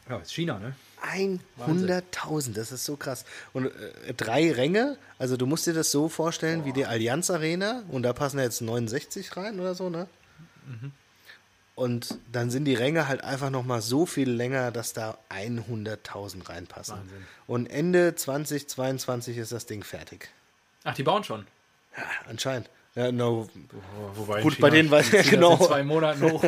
Ja, ist China, ne? 100.000, das ist so krass. Und äh, drei Ränge, also du musst dir das so vorstellen wie die Allianz Arena und da passen ja jetzt 69 rein oder so, ne? Mhm. Und dann sind die Ränge halt einfach nochmal so viel länger, dass da 100.000 reinpassen. Wahnsinn. Und Ende 2022 ist das Ding fertig. Ach, die bauen schon. Ja, anscheinend. Ja, no, wobei Gut, bei denen weiß- ich genau. In zwei Monaten hoch.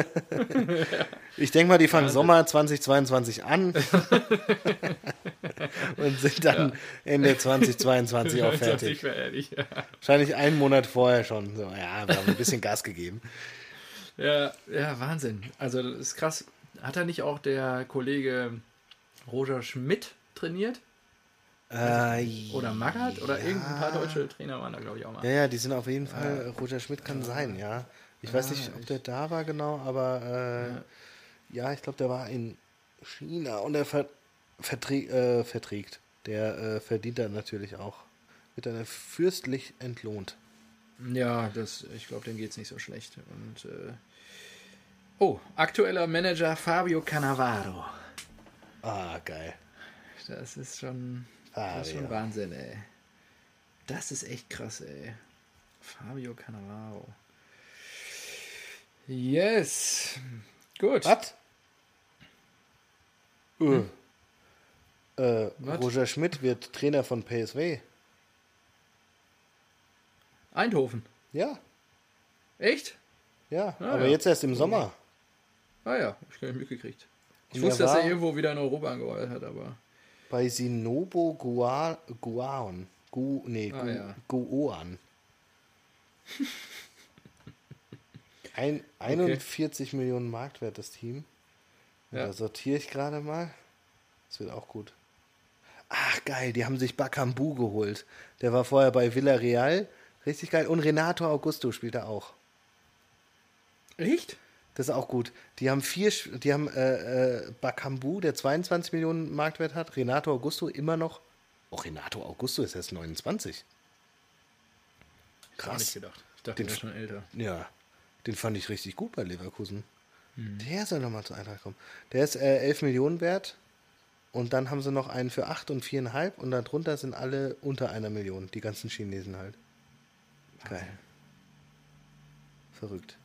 ich denke mal, die fangen Sommer 2022 an und sind dann Ende 2022 auch fertig. fertig. Ja. Wahrscheinlich einen Monat vorher schon. So, ja, wir haben ein bisschen Gas gegeben. Ja, ja, Wahnsinn. Also das ist krass. Hat da nicht auch der Kollege Roger Schmidt trainiert? Äh, Oder Magath? Oder irgendein paar deutsche Trainer waren da, glaube ich, auch mal. ja, ja, die sind auf jeden Fall. Roger Schmidt kann sein, ja. Ich weiß nicht, ob der da war genau, aber äh, ja. ich glaube, der war in China und er ver verträgt, äh, verträgt. Der äh, verdient dann natürlich auch. Wird dann fürstlich entlohnt. Ja, das, ich glaube, dem geht es nicht so schlecht. Und äh, oh, aktueller Manager Fabio Cannavaro. Ah, geil. Das ist schon, das ist schon. Wahnsinn, ey. Das ist echt krass, ey. Fabio Cannavaro. Yes. Gut. Was? Äh, äh, Was? Roger Schmidt wird Trainer von PSW. Eindhoven. Ja, Echt? ja, Ah, aber ja. jetzt erst im Sommer. Ah ja, hab ich gar nicht mitgekriegt. Ich Und er wusste, dass er irgendwo wieder in Europa angearbeitet hat, aber. Bei Sinobo Gua- Guaon. Gu, nee, Gu, Ah, ja. Guoan. Ein, 41 Millionen Marktwert das Team. Ja. Da sortiere ich gerade mal. Das wird auch gut. Ach geil, die haben sich Bakambu geholt. Der war vorher bei Villarreal. Richtig geil. Und Renato Augusto spielt da auch. Echt? Das ist auch gut. Die haben vier, die haben äh, äh, Bakambu, der 22 Millionen Marktwert hat. Renato Augusto immer noch. Oh, Renato Augusto ist erst 29. Gar nicht Krass. gedacht. Ich dachte, Den der wäre schon älter. Ja, den fand ich richtig gut bei Leverkusen. Hm. Der soll nochmal zu Eintracht kommen. Der ist äh, 11 Millionen wert. Und dann haben sie noch einen für 8 und 4,5. Und darunter sind alle unter einer Million. Die ganzen Chinesen halt. Geil. Verrückt.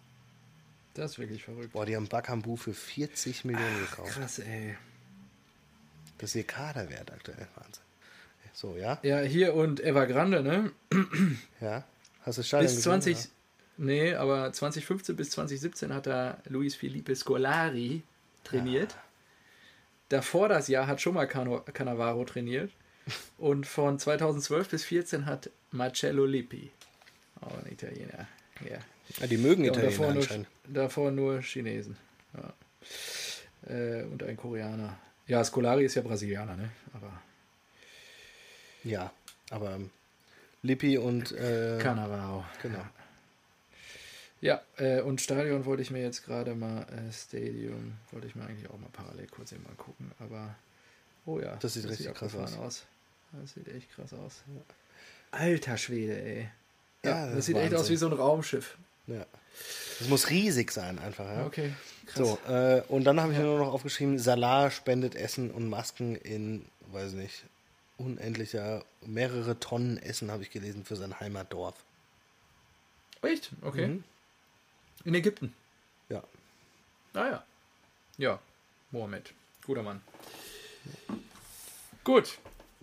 Das ist wirklich verrückt. Boah, die haben Bakambu für 40 Millionen gekauft. Krass, ey. Das ist ihr Kaderwert aktuell. Wahnsinn. So, ja? Ja, hier und Evergrande, ne? Ja. Hast du Stadion Bis gesehen, 20, oder? nee, aber 2015 bis 2017 hat da Luis Felipe Scolari trainiert. Davor das Jahr hat schon mal Cano, Cannavaro trainiert. Und von 2012 bis 14 hat Marcello Lippi. Auch ein Italiener. Ja. Ja, die mögen Ja, Italiener davor, nur, davor nur Chinesen. Ja. Äh, und ein Koreaner. Ja, Scolari ist ja Brasilianer, ne? Aber Ja, aber ähm, Lippi und äh, Cannavaro. genau. Ja, äh, und Stadion wollte ich mir jetzt gerade mal, äh, Stadium, wollte ich mir eigentlich auch mal parallel kurz eben mal gucken, aber, oh ja. Das sieht richtig krass abgefahren aus. Das sieht echt krass aus. Alter Schwede, ey. Ja, das, das sieht echt aus wie so ein Raumschiff. Ja. Das muss riesig sein einfach, ja. Okay, krass. So, äh, und dann habe ich mir nur noch aufgeschrieben, Salah spendet Essen und Masken in, weiß nicht, unendlicher, mehrere Tonnen Essen habe ich gelesen für sein Heimatdorf. Echt? Okay. Mhm. In Ägypten. Ja. Ah ja. Ja, Mohammed. Guter Mann. Gut.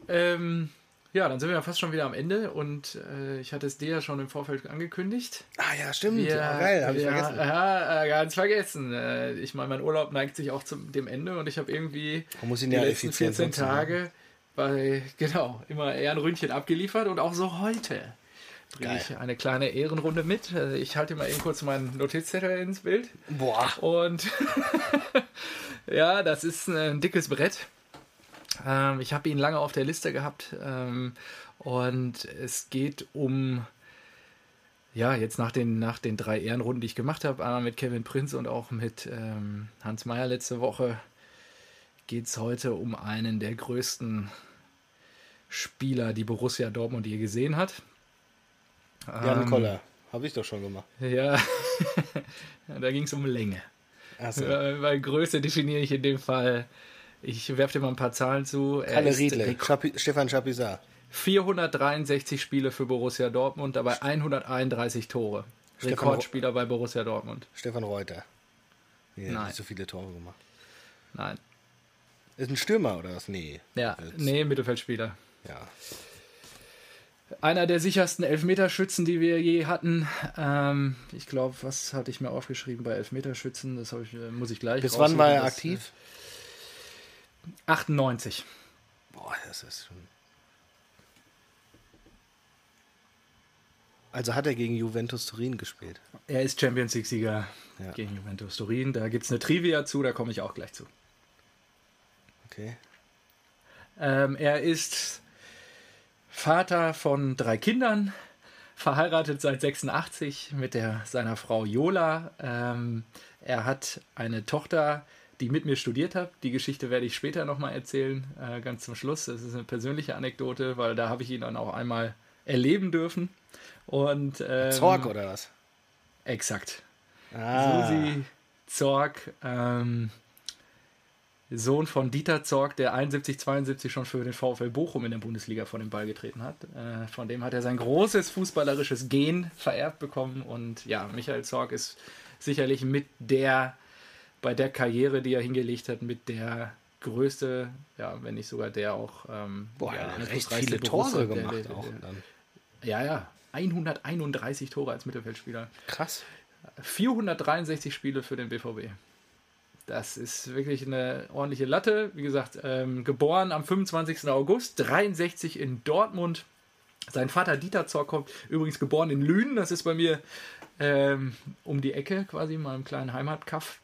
Ähm, ja, dann sind wir ja fast schon wieder am Ende und äh, ich hatte es dir ja schon im Vorfeld angekündigt. Ah ja, stimmt. Ja, oh, geil, habe ich vergessen. Ja, äh, ganz vergessen. Äh, Ich meine, mein Urlaub neigt sich auch zum dem Ende und ich habe irgendwie Man muss ihn die ja letzten effizient 14 nutzen, ne? Tage bei, genau, immer eher ein Ründchen abgeliefert und auch so heute bringe Geil. ich eine kleine Ehrenrunde mit. Äh, Ich halte mal eben kurz meinen Notizzettel ins Bild. Boah. Und ja, das ist ein dickes Brett. Ähm, ich habe ihn lange auf der Liste gehabt. Ähm, und es geht um, ja, jetzt nach den, nach den drei Ehrenrunden, die ich gemacht habe, einmal mit Kevin Prinz und auch mit ähm, Hans Meyer letzte Woche, geht es heute um einen der größten Spieler, die Borussia Dortmund je gesehen hat. Jan Ähm, Koller. Habe ich doch schon gemacht. Ja, da ging es um Länge. Äh, Weil Größe definiere ich in dem Fall. Ich werfe dir mal ein paar Zahlen zu. Er Kalle ist Riedle. Schapi Stefan Chapisat. 463 Spiele für Borussia Dortmund, dabei 131 Tore. Stefan Rekordspieler bei Borussia Dortmund. Stefan Reuter. Nee, Nein. nicht so viele Tore gemacht. Nein. Ist ein Stürmer oder was? Nee. Ja, Jetzt- nee, Mittelfeldspieler. Ja. Einer der sichersten Elfmeterschützen, die wir je hatten. Ähm, ich glaube, was hatte ich mir aufgeschrieben bei Elfmeterschützen? Das ich, äh, muss ich gleich Bis wann war er aktiv? äh, 98. Boah, das ist schon. Also hat er gegen Juventus Turin gespielt. Er ist Champions League-Sieger Ja. gegen Juventus Turin. Da gibt es eine Trivia zu, da komme ich auch gleich zu. Okay. Ähm, er ist Vater von drei Kindern, verheiratet seit 86 mit der, seiner Frau Jola. Ähm, er hat eine Tochter, die mit mir studiert hat. Die Geschichte werde ich später nochmal erzählen, äh, ganz zum Schluss. Das ist eine persönliche Anekdote, weil da habe ich ihn dann auch einmal erleben dürfen. Und, ähm, Zorg oder was? Exakt. Ah, Susi Zorg, ähm, Sohn von Dieter Zorg, der 71, 72 schon für den VfL Bochum in der Bundesliga vor den Ball getreten hat. Äh, von dem hat er sein großes fußballerisches Gen vererbt bekommen. Und ja, Michael Zorg ist sicherlich mit der, bei der Karriere, die er hingelegt hat, mit der größte, ja, wenn nicht sogar der auch, ähm, Boah, ja, er hat recht viele Tore gemacht der- der- auch. der- Dann. Ja, ja, 131 Tore als Mittelfeldspieler. Krass. 463 Spiele für den BVB. Das ist wirklich eine ordentliche Latte. Wie gesagt, ähm, geboren am 25. August, 63 in Dortmund. Sein Vater Dieter Zorc kommt übrigens geboren in Lünen, das ist bei mir ähm, um die Ecke quasi, in meinem kleinen Heimatkaff.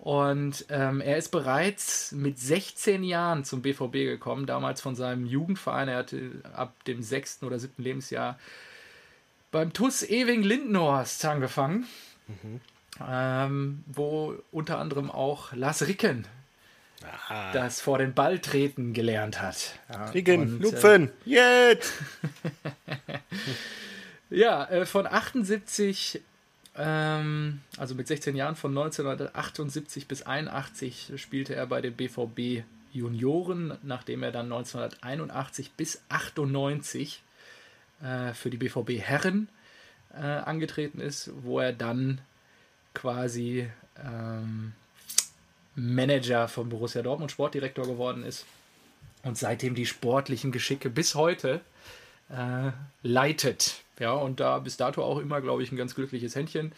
Und ähm, er ist bereits mit 16 Jahren zum BVB gekommen, damals von seinem Jugendverein. Er hatte ab dem sechsten oder siebten Lebensjahr beim TUS Ewing Lindenhorst angefangen, mhm. ähm, wo unter anderem auch Lars Ricken Aha. das vor den Ball treten gelernt hat. Ja, Ricken, Lupfen, äh, jetzt! ja, äh, von 78 ähm, also mit 16 Jahren von 1978 bis 81 spielte er bei den BVB Junioren, nachdem er dann 1981 bis 98 äh, für die BVB Herren äh, angetreten ist, wo er dann quasi ähm, Manager von Borussia Dortmund, Sportdirektor geworden ist und seitdem die sportlichen Geschicke bis heute äh, leitet. Ja, und da bis dato auch immer, glaube ich, ein ganz glückliches Händchen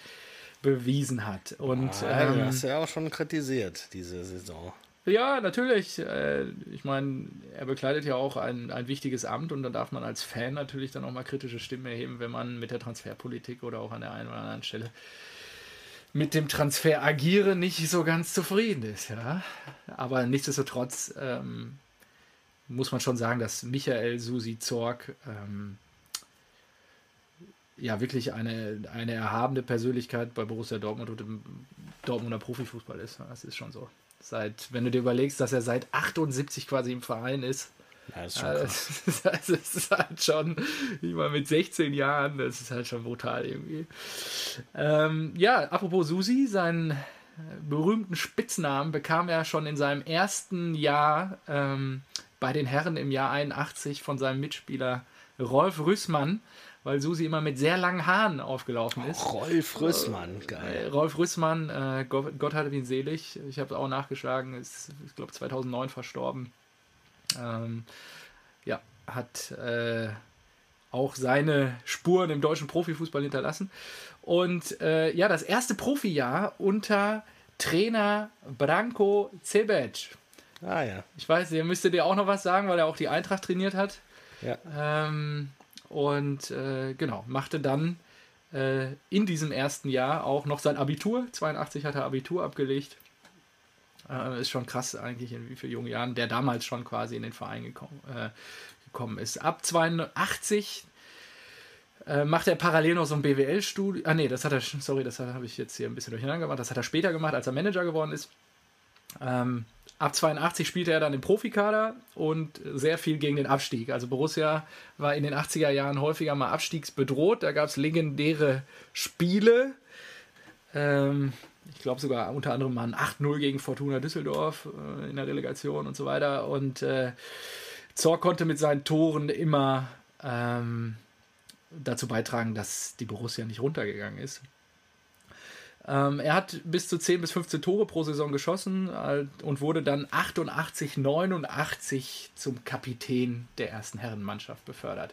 bewiesen hat. Und, ah, ähm, hast du ja auch schon kritisiert, diese Saison. Ja, natürlich. Äh, ich meine, er bekleidet ja auch ein, ein wichtiges Amt und da darf man als Fan natürlich dann auch mal kritische Stimmen erheben, wenn man mit der Transferpolitik oder auch an der einen oder anderen Stelle mit dem Transfer agiere nicht so ganz zufrieden ist. Ja? Aber nichtsdestotrotz ähm, muss man schon sagen, dass Michael Susi Zorg ähm, ja wirklich eine, eine erhabene Persönlichkeit bei Borussia Dortmund und im Dortmunder Profifußball ist. Das ist schon so. Seit, wenn du dir überlegst, dass er seit 78 quasi im Verein ist. Ja, das ist schon krass. Das ist halt schon, ich meine, mit 16 Jahren, das ist halt schon brutal irgendwie. Ähm, ja, apropos Susi, seinen berühmten Spitznamen bekam er schon in seinem ersten Jahr ähm, bei den Herren im Jahr 81 von seinem Mitspieler Rolf Rüssmann weil Susi immer mit sehr langen Haaren aufgelaufen ist. Oh, Rolf Rüssmann, geil. Äh, Rolf Rüssmann, äh, Gott, Gott hatte ihn selig. Ich habe es auch nachgeschlagen, ist, ich glaube, 2009 verstorben. Ähm, ja, hat äh, auch seine Spuren im deutschen Profifußball hinterlassen. Und äh, ja, das erste Profijahr unter Trainer Branko Cebec. Ah ja. Ich weiß, ihr müsstet dir auch noch was sagen, weil er auch die Eintracht trainiert hat. Ja. Ähm, und äh, genau, machte dann äh, in diesem ersten Jahr auch noch sein Abitur. 82 hat er Abitur abgelegt. Äh, ist schon krass eigentlich, in wie vielen jungen Jahren der damals schon quasi in den Verein gekommen, äh, gekommen ist. Ab 82 äh, macht er parallel noch so ein BWL-Studium. Ah, nee, das hat er, sorry, das habe ich jetzt hier ein bisschen durcheinander gemacht. Das hat er später gemacht, als er Manager geworden ist. Ähm, Ab 82 spielte er dann im Profikader und sehr viel gegen den Abstieg. Also Borussia war in den 80er Jahren häufiger mal abstiegsbedroht. Da gab es legendäre Spiele. Ähm, ich glaube sogar unter anderem mal ein 8-0 gegen Fortuna Düsseldorf äh, in der Relegation und so weiter. Und äh, Zorc konnte mit seinen Toren immer ähm, dazu beitragen, dass die Borussia nicht runtergegangen ist. Ähm, er hat bis zu 10 bis 15 Tore pro Saison geschossen äh, und wurde dann 88, 89 zum Kapitän der ersten Herrenmannschaft befördert.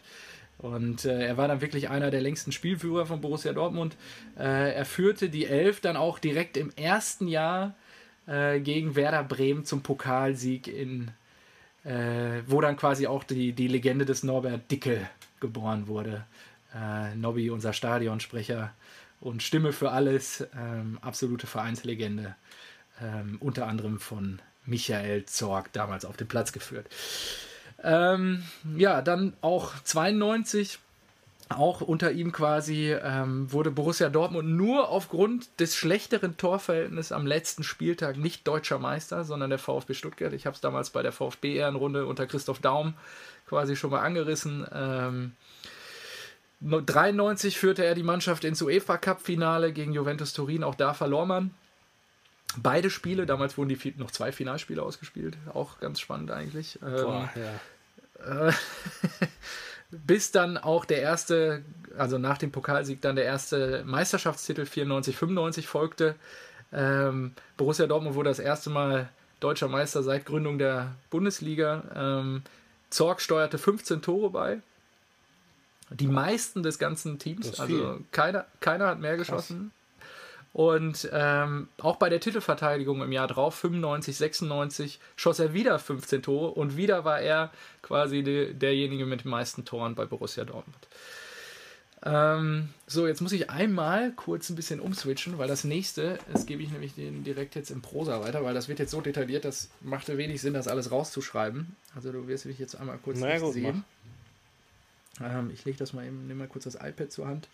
Und äh, er war dann wirklich einer der längsten Spielführer von Borussia Dortmund. Äh, er führte die Elf dann auch direkt im ersten Jahr äh, gegen Werder Bremen zum Pokalsieg in, äh, wo dann quasi auch die, die Legende des Norbert Dickel geboren wurde. Nobby, unser Stadionsprecher, und Stimme für alles, ähm, absolute Vereinslegende, ähm, unter anderem von Michael Zorg damals auf den Platz geführt. Ähm, ja, dann auch 92, auch unter ihm quasi, ähm, wurde Borussia Dortmund nur aufgrund des schlechteren Torverhältnisses am letzten Spieltag nicht deutscher Meister, sondern der VfB Stuttgart. Ich habe es damals bei der VfB-Ehrenrunde unter Christoph Daum quasi schon mal angerissen. Ähm, 93 führte er die Mannschaft ins UEFA Cup Finale gegen Juventus Turin. Auch da verlor man. Beide Spiele, damals wurden die noch zwei Finalspiele ausgespielt. Auch ganz spannend eigentlich. Boah, ähm, ja. äh, bis dann auch der erste, also nach dem Pokalsieg, dann der erste Meisterschaftstitel 94-95 folgte. Ähm, Borussia Dortmund wurde das erste Mal deutscher Meister seit Gründung der Bundesliga. Ähm, Zorg steuerte 15 Tore bei. Die meisten des ganzen Teams. Also keiner, keiner hat mehr geschossen. Und ähm, auch bei der Titelverteidigung im Jahr drauf, 95, 96, schoss er wieder 15 Tore und wieder war er quasi de, derjenige mit den meisten Toren bei Borussia Dortmund. Ähm, so, jetzt muss ich einmal kurz ein bisschen umswitchen, weil das nächste, das gebe ich nämlich den direkt jetzt im Prosa weiter, weil das wird jetzt so detailliert, das machte wenig Sinn, das alles rauszuschreiben. Also du wirst mich jetzt einmal kurz naja, gut, sehen. Ähm, ich lege das mal eben, nehme mal kurz das iPad zur Hand.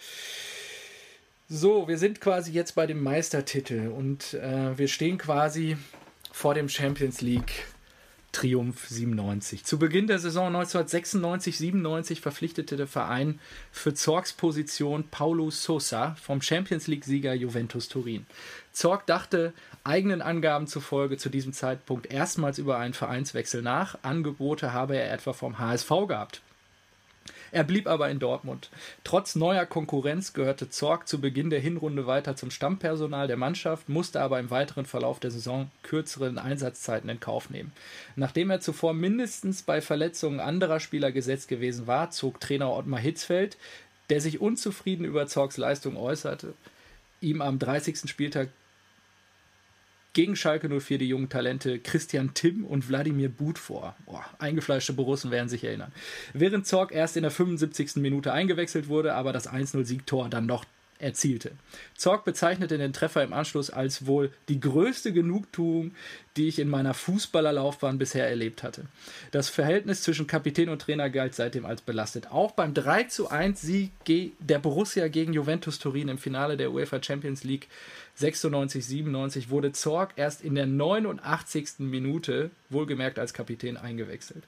So, wir sind quasi jetzt bei dem Meistertitel und äh, wir stehen quasi vor dem Champions League Triumph 97. Zu Beginn der Saison 1996-97 verpflichtete der Verein für Zorgs Position Paulo Sosa vom Champions League-Sieger Juventus Turin. Zorg dachte eigenen Angaben zufolge zu diesem Zeitpunkt erstmals über einen Vereinswechsel nach. Angebote habe er etwa vom HSV gehabt. Er blieb aber in Dortmund. Trotz neuer Konkurrenz gehörte Zorg zu Beginn der Hinrunde weiter zum Stammpersonal der Mannschaft, musste aber im weiteren Verlauf der Saison kürzeren Einsatzzeiten in Kauf nehmen. Nachdem er zuvor mindestens bei Verletzungen anderer Spieler gesetzt gewesen war, zog Trainer Ottmar Hitzfeld, der sich unzufrieden über Zorgs Leistung äußerte, ihm am 30. Spieltag gegen Schalke 04 die jungen Talente Christian Timm und Wladimir But vor. Boah, eingefleischte Borussen werden sich erinnern. Während Zorg erst in der 75. Minute eingewechselt wurde, aber das 1-0-Siegtor dann noch erzielte. Zorg bezeichnete den Treffer im Anschluss als wohl die größte Genugtuung, die ich in meiner Fußballerlaufbahn bisher erlebt hatte. Das Verhältnis zwischen Kapitän und Trainer galt seitdem als belastet. Auch beim 3 zu 1 Sieg der Borussia gegen Juventus Turin im Finale der UEFA Champions League 96, 97 wurde Zorg erst in der 89. Minute, wohlgemerkt als Kapitän, eingewechselt.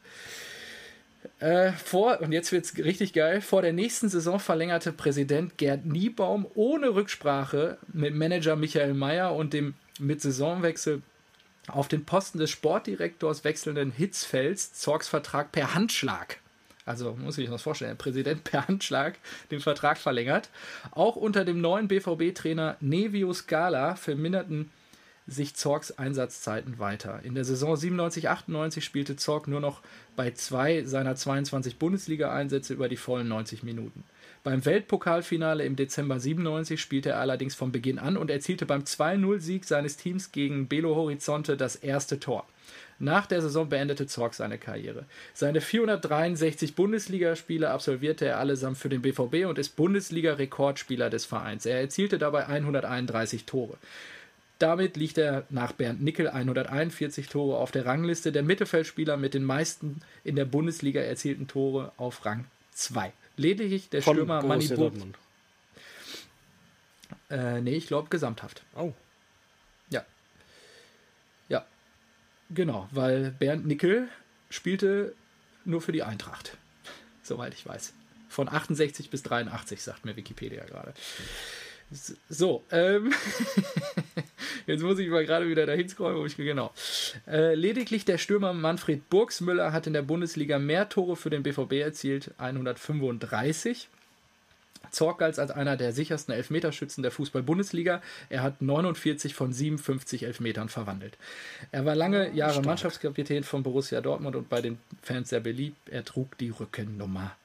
Äh, vor, und jetzt wird es richtig geil, vor der nächsten Saison verlängerte Präsident Gerd Niebaum ohne Rücksprache mit Manager Michael Mayer und dem mit Saisonwechsel auf den Posten des Sportdirektors wechselnden Hitzfels Zorgs Vertrag per Handschlag also muss ich mir das vorstellen, der Präsident per Handschlag den Vertrag verlängert. Auch unter dem neuen BVB-Trainer Nevio Scala verminderten sich Zorgs Einsatzzeiten weiter. In der Saison 97-98 spielte Zorg nur noch bei zwei seiner 22 Bundesliga-Einsätze über die vollen 90 Minuten. Beim Weltpokalfinale im Dezember 97 spielte er allerdings von Beginn an und erzielte beim 2-0-Sieg seines Teams gegen Belo Horizonte das erste Tor. Nach der Saison beendete Zorg seine Karriere. Seine 463 Bundesligaspiele absolvierte er allesamt für den BVB und ist Bundesliga-Rekordspieler des Vereins. Er erzielte dabei 131 Tore. Damit liegt er nach Bernd Nickel 141 Tore auf der Rangliste der Mittelfeldspieler mit den meisten in der Bundesliga erzielten Tore auf Rang 2. Lediglich der Von Stürmer Manny Dortmund. Äh, nee, ich glaube gesamthaft. Oh. Genau, weil Bernd Nickel spielte nur für die Eintracht. Soweit ich weiß. Von 68 bis 83, sagt mir Wikipedia gerade. So, ähm, jetzt muss ich mal gerade wieder dahin scrollen, wo ich genau. Äh, lediglich der Stürmer Manfred Burgsmüller hat in der Bundesliga mehr Tore für den BVB erzielt, 135. Zorc galt als einer der sichersten Elfmeterschützen der Fußball-Bundesliga. Er hat 49 von 57 Elfmetern verwandelt. Er war lange Jahre Stark. Mannschaftskapitän von Borussia Dortmund und bei den Fans sehr beliebt. Er trug die Rückennummer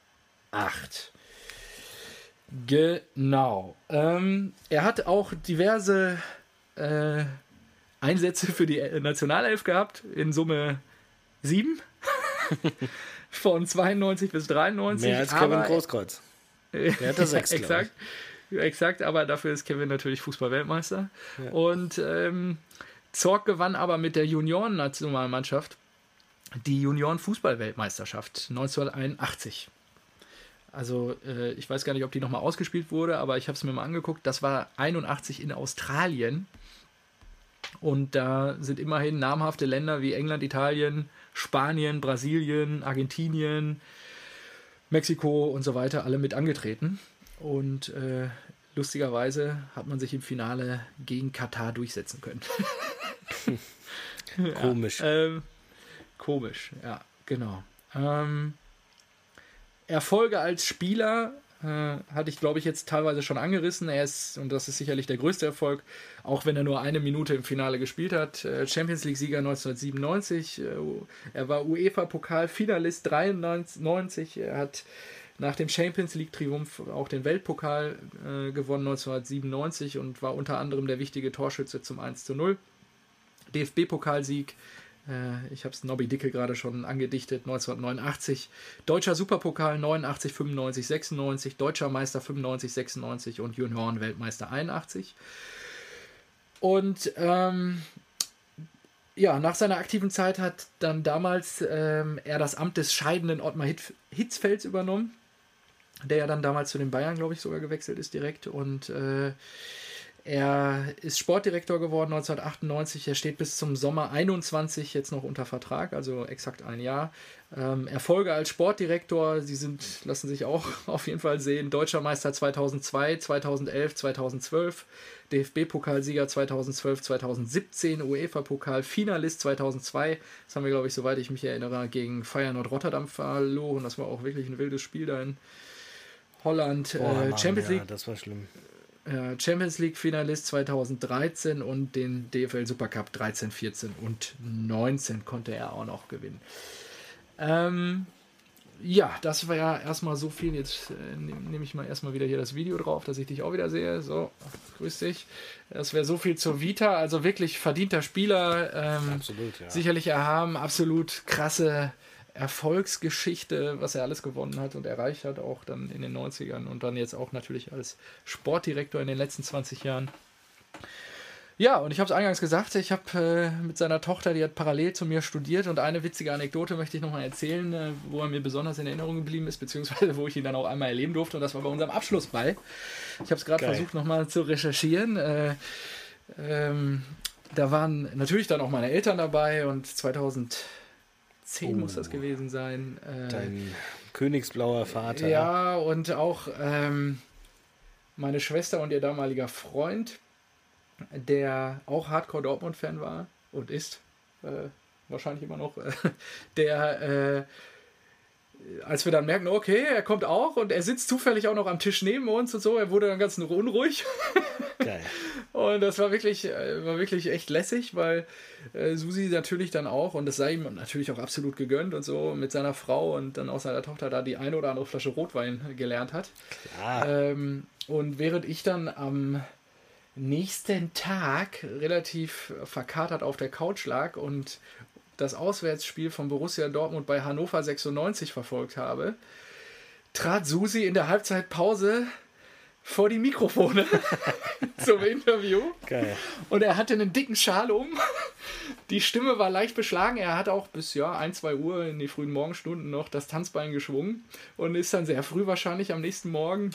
8. Genau. Ähm, er hat auch diverse äh, Einsätze für die Nationalelf gehabt, in Summe sieben. Von 92 bis 93. Mehr als Kevin Großkreuz. Der hatte sechs, Exakt. Exakt, aber dafür ist Kevin natürlich Fußball-Weltmeister. Ja. Und ähm, Zorg gewann aber mit der Junioren-Nationalmannschaft die Junioren-Fußball-Weltmeisterschaft 1981. Also äh, ich weiß gar nicht, ob die nochmal ausgespielt wurde, aber ich habe es mir mal angeguckt. Das war 81 in Australien. Und da sind immerhin namhafte Länder wie England, Italien, Spanien, Brasilien, Argentinien, Mexiko und so weiter alle mit angetreten. Und äh, lustigerweise hat man sich im Finale gegen Katar durchsetzen können. komisch. Ja, ähm, komisch, ja, genau. Ähm, Erfolge als Spieler äh, hatte ich, glaube ich, jetzt teilweise schon angerissen. Er ist, und das ist sicherlich der größte Erfolg, auch wenn er nur eine Minute im Finale gespielt hat, äh, Champions League-Sieger 1997. Äh, er war UEFA-Pokal-Finalist 93. Er hat nach dem Champions League Triumph auch den Weltpokal äh, gewonnen 1997 und war unter anderem der wichtige Torschütze zum 1 zu 0. DFB-Pokalsieg, ich habe es Nobby Dicke gerade schon angedichtet, 1989. Deutscher Superpokal 89, 95, 96. Deutscher Meister 95, 96 und Junioren-Weltmeister 81. Und ähm, ja, nach seiner aktiven Zeit hat dann damals ähm, er das Amt des scheidenden Ottmar Hitzfelds übernommen, der ja dann damals zu den Bayern, glaube ich, sogar gewechselt ist direkt. Und äh, er ist Sportdirektor geworden 1998. Er steht bis zum Sommer 21 jetzt noch unter Vertrag, also exakt ein Jahr. Ähm, Erfolge als Sportdirektor, sie sind, lassen sich auch auf jeden Fall sehen. Deutscher Meister 2002, 2011, 2012, DFB-Pokalsieger 2012, 2017, UEFA-Pokal, Finalist 2002. Das haben wir, glaube ich, soweit ich mich erinnere, gegen Feyenoord Rotterdam verloren. Das war auch wirklich ein wildes Spiel da in Holland. Oh, Mann, Champions League. Ja, das war schlimm. Champions League Finalist 2013 und den DFL Supercup 13, 14 und 19 konnte er auch noch gewinnen. Ähm, ja, das war ja erstmal so viel. Jetzt äh, nehme ich mal erstmal wieder hier das Video drauf, dass ich dich auch wieder sehe. So, grüß dich. Das wäre so viel zur Vita. Also wirklich verdienter Spieler. Ähm, absolut, ja. Sicherlich erhaben. Absolut krasse Erfolgsgeschichte, was er alles gewonnen hat und erreicht hat, auch dann in den 90ern und dann jetzt auch natürlich als Sportdirektor in den letzten 20 Jahren. Ja, und ich habe es eingangs gesagt, ich habe äh, mit seiner Tochter, die hat parallel zu mir studiert und eine witzige Anekdote möchte ich nochmal erzählen, äh, wo er mir besonders in Erinnerung geblieben ist, beziehungsweise wo ich ihn dann auch einmal erleben durfte und das war bei unserem Abschlussball. Ich habe es gerade versucht nochmal zu recherchieren. Äh, ähm, da waren natürlich dann auch meine Eltern dabei und 2000 10 oh, muss das gewesen sein. Äh, dein königsblauer Vater. Ja, und auch ähm, meine Schwester und ihr damaliger Freund, der auch Hardcore Dortmund-Fan war und ist, äh, wahrscheinlich immer noch, der äh, als wir dann merken, okay, er kommt auch und er sitzt zufällig auch noch am Tisch neben uns und so, er wurde dann ganz unruhig. Geil. und das war wirklich, äh, war wirklich echt lässig, weil äh, Susi natürlich dann auch, und das sei ihm natürlich auch absolut gegönnt und so, mit seiner Frau und dann auch seiner Tochter da die eine oder andere Flasche Rotwein gelernt hat. Klar. Ähm, und während ich dann am nächsten Tag relativ verkatert auf der Couch lag und das Auswärtsspiel von Borussia Dortmund bei Hannover 96 verfolgt habe, trat Susi in der Halbzeitpause vor die Mikrofone zum Interview. Geil. Und er hatte einen dicken Schal um. Die Stimme war leicht beschlagen. Er hat auch bis ja, 1, 2 Uhr in die frühen Morgenstunden noch das Tanzbein geschwungen und ist dann sehr früh wahrscheinlich am nächsten Morgen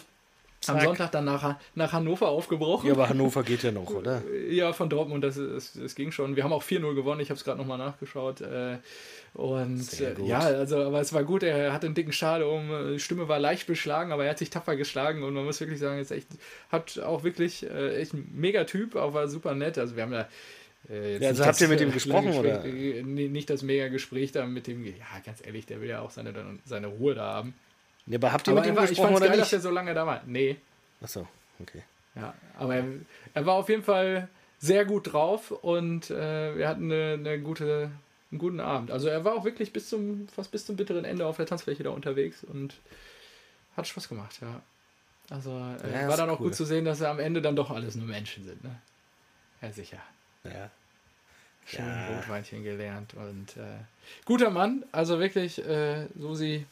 Zack. Am Sonntag dann nach, nach Hannover aufgebrochen. Ja, aber Hannover geht ja noch, oder? Ja, von Dortmund, das, das, das ging schon. Wir haben auch 4-0 gewonnen, ich habe es gerade nochmal nachgeschaut. Äh, und äh, ja, also, aber es war gut, er hatte einen dicken Schal um, die Stimme war leicht beschlagen, aber er hat sich tapfer geschlagen und man muss wirklich sagen, jetzt echt, hat auch wirklich äh, echt ein mega Typ, auch war super nett. Also wir haben ja äh, ja, also habt ihr mit ihm gesprochen oder? Nicht das mega Gespräch da mit dem, ja, ganz ehrlich, der will ja auch seine, seine Ruhe da haben. Ja, aber habt ihr aber mit ihm war, gesprochen oder geil, nicht? dass er so lange da war. Nee. Achso, okay. Ja, aber er, er, war auf jeden Fall sehr gut drauf und äh, wir hatten eine, eine, gute, einen guten Abend. Also er war auch wirklich bis zum, fast bis zum bitteren Ende auf der Tanzfläche da unterwegs und hat Spaß gemacht, ja. Also äh, ja, war dann auch cool. gut zu sehen, dass er am Ende dann doch alles nur Menschen sind, ne? Ja, sicher. Ja. Schön ja. Rotweinchen gelernt und äh, guter Mann, also wirklich, äh, Susi,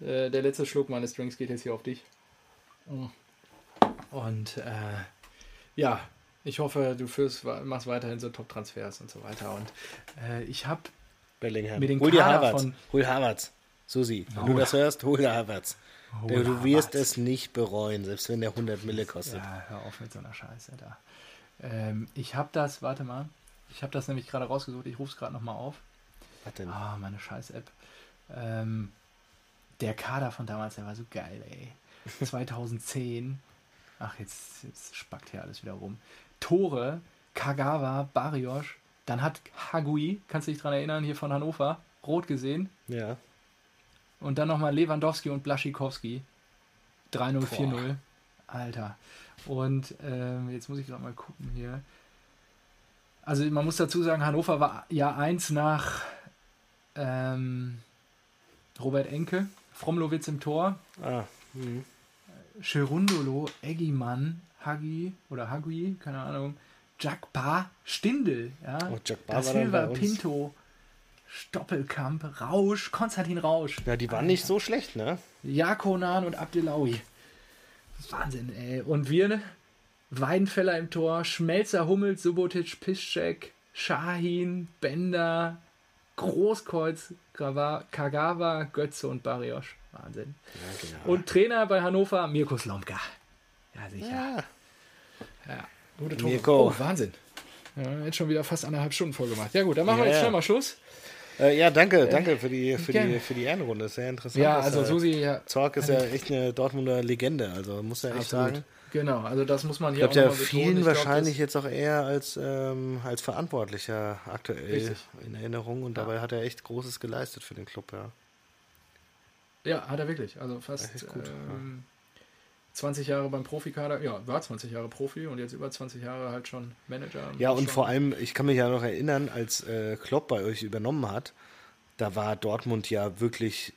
äh, der letzte Schluck meines Drinks geht jetzt hier auf dich. Mm. Und äh, ja, ich hoffe, du führst, machst weiterhin so Top-Transfers und so weiter. Und äh, ich habe Bellingham. Mir den hol dir Havertz. Von hol Havertz. Susi, wenn oh. du das hörst, hol dir Havertz. Hol du, du wirst es nicht bereuen, selbst wenn der 100 Mille kostet. Ja, hör auf mit so einer Scheiße da. Ähm, ich habe das, warte mal, ich habe das nämlich gerade rausgesucht, ich rufe es gerade nochmal auf. Was denn? Ah, meine Scheiß-App. Ähm, der Kader von damals, der war so geil, ey. 2010. Ach, jetzt, jetzt spackt hier alles wieder rum. Tore, Kagawa, Barrios. Dann hat Hagui, kannst du dich daran erinnern, hier von Hannover, rot gesehen. Ja. Und dann nochmal Lewandowski und Blaschikowski. 3-0, 4-0. Alter. Und ähm, jetzt muss ich gerade mal gucken hier. Also man muss dazu sagen, Hannover war Jahr 1 nach ähm, Robert Enke Fromlowitz im Tor. Ah, mhm. Cherundolo, Eggimann, Hagi oder Hagui, keine Ahnung. Jakba, Stindel, ja. Oh, Jakba Silva. Pinto, Stoppelkamp, Rausch, Konstantin Rausch. ja, die waren nicht so schlecht, ne? Jakonan und Abdelawi. Wahnsinn, ey. Und wir, ne? Weidenfeller im Tor, Schmelzer, Hummels, Subotic, Piszczek, Shahin, Bender, Großkreuz, Grava- Kagawa, Götze und Barrios. Wahnsinn. Ja, genau. Und Trainer bei Hannover, Mirko Slomka. Ja, sicher. Ja, Ja. Gute Tore. Mirko. Oh, Wahnsinn. Ja, jetzt schon wieder fast anderthalb Stunden voll gemacht. Ja gut, dann machen wir jetzt schnell mal Schluss. äh, ja danke, danke für die, für die, für die Ehrenrunde. Sehr interessant. Ja, also äh, Susi, ja, Zorg ist ja echt eine Dortmunder Legende, also muss ja echt absolut. sagen. Genau, also das muss man Ich hier auch der noch mal betonen. vielen Ich glaub, wahrscheinlich jetzt auch eher als, ähm, als Verantwortlicher aktuell Richtig. in Erinnerung und dabei hat er echt Großes geleistet für den Club, ja. Ja, hat er wirklich. Also fast gut, ähm, 20 Jahre beim Profikader. Ja, war 20 Jahre Profi und jetzt über 20 Jahre halt schon Manager. Ja, und Schon- vor allem, ich kann mich ja noch erinnern, als äh, Klopp bei euch übernommen hat, da war Dortmund ja wirklich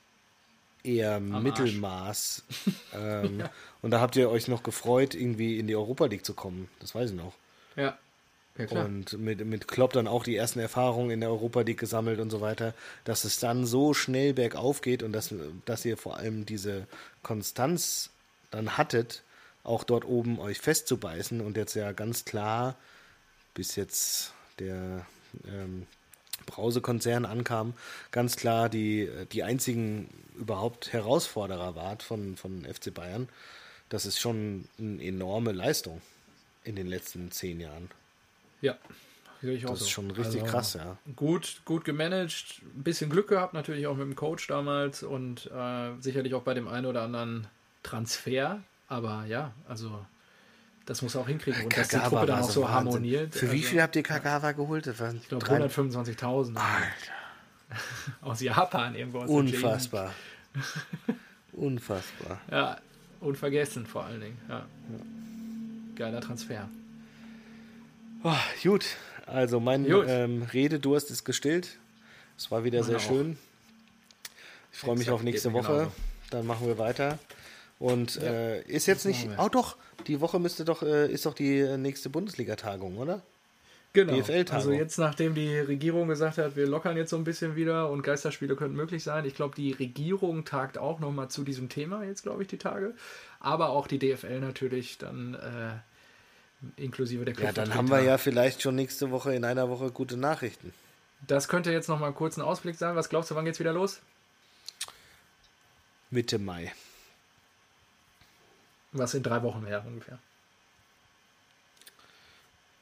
eher Arsch. Mittelmaß. ähm, Und da habt ihr euch noch gefreut, irgendwie in die Europa League zu kommen. Das weiß ich noch. Ja, ja. Und mit, mit Klopp dann auch die ersten Erfahrungen in der Europa League gesammelt und so weiter, dass es dann so schnell bergauf geht und dass, dass ihr vor allem diese Konstanz dann hattet, auch dort oben euch festzubeißen und jetzt ja ganz klar, bis jetzt der ähm, Brause-Konzern ankam, ganz klar die, die einzigen überhaupt Herausforderer wart von, von FC Bayern. Das ist schon eine enorme Leistung in den letzten zehn Jahren. ja, sehe ich auch Das so. ist schon richtig Also, krass, ja. Gut, gut gemanagt, ein bisschen Glück gehabt, natürlich auch mit dem Coach damals und äh, sicherlich auch bei dem einen oder anderen Transfer. Aber ja, also das muss er auch hinkriegen und dass die Truppe dann auch so Wahnsinn. harmoniert. Für wie also, viel habt ihr Kagawa geholt? Das waren Ich glaube drei- 125.000 aus Japan irgendwo. Aus Unfassbar. Unfassbar. Ja, unvergessen vor allen Dingen. Ja. Geiler Transfer. Oh, gut, also mein Gut. ähm, Rededurst ist gestillt. Es war wieder sehr auch. schön. Ich freue mich auf nächste Woche. genauso. Dann machen wir weiter. Und Ja, äh, ist jetzt nicht. machen wir. Oh doch, die Woche müsste doch, äh, ist doch die äh, nächste Bundesliga-Tagung, oder? Genau. Also jetzt, nachdem die Regierung gesagt hat, wir lockern jetzt so ein bisschen wieder und Geisterspiele könnten möglich sein. Ich glaube, die Regierung tagt auch nochmal zu diesem Thema jetzt, glaube ich, die Tage. Aber auch die DFL natürlich dann äh, inklusive der Ja, dann haben wir ja vielleicht schon nächste Woche in einer Woche gute Nachrichten. Das könnte jetzt nochmal kurz ein Ausblick sein. Was glaubst du, wann geht's wieder los? Mitte Mai. Was in drei Wochen wäre ungefähr.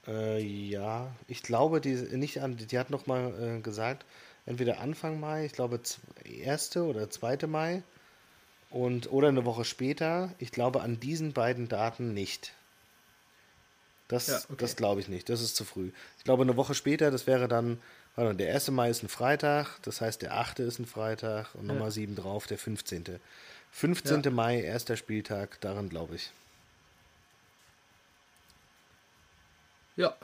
Äh, ja, ich glaube, die nicht an, die hat noch mal äh, gesagt, entweder Anfang Mai, ich glaube z- erste oder zweite Mai und oder eine Woche später. Ich glaube an diesen beiden Daten nicht. Das, Ja, okay. das glaube ich nicht. Das ist zu früh. Ich glaube eine Woche später, das wäre dann, warte, mal, der 1. Mai ist ein Freitag, das heißt der 8. ist ein Freitag und Ja. nochmal 7 drauf, der 15. 15. Ja. Mai, erster Spieltag, daran glaube ich. Ja,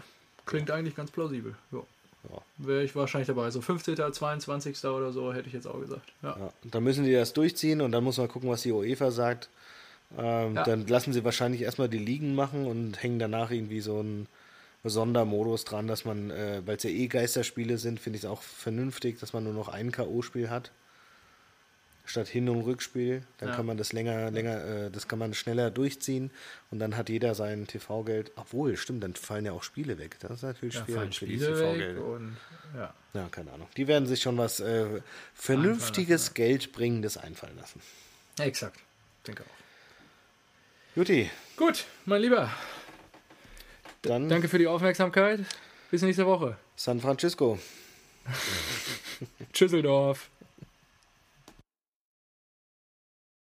klingt eigentlich ganz plausibel. Ja. Ja. Wäre ich wahrscheinlich dabei. So 15., 22. oder so hätte ich jetzt auch gesagt. Ja. Ja, dann müssen die das durchziehen und dann muss man gucken, was die UEFA sagt. Ähm, Ja. Dann lassen sie wahrscheinlich erstmal die Ligen machen und hängen danach irgendwie so einen Sondermodus dran, dass man, äh, weil es ja eh Geisterspiele sind, finde ich es auch vernünftig, dass man nur noch ein K.O.-Spiel hat. Statt Hin- und Rückspiel. Dann Ja. kann man das länger, länger, äh, das kann man schneller durchziehen und dann hat jeder sein TV-Geld. Obwohl, stimmt, dann fallen ja auch Spiele weg. Das ist natürlich Ja, schwierig für die und ja. Ja, keine Ahnung. Die werden sich schon was äh, vernünftiges, geldbringendes einfallen lassen. Exakt. Denke auch. Juti, Gut, mein Lieber. dann Danke für die Aufmerksamkeit. Bis nächste Woche. San Francisco. Tschüsseldorf.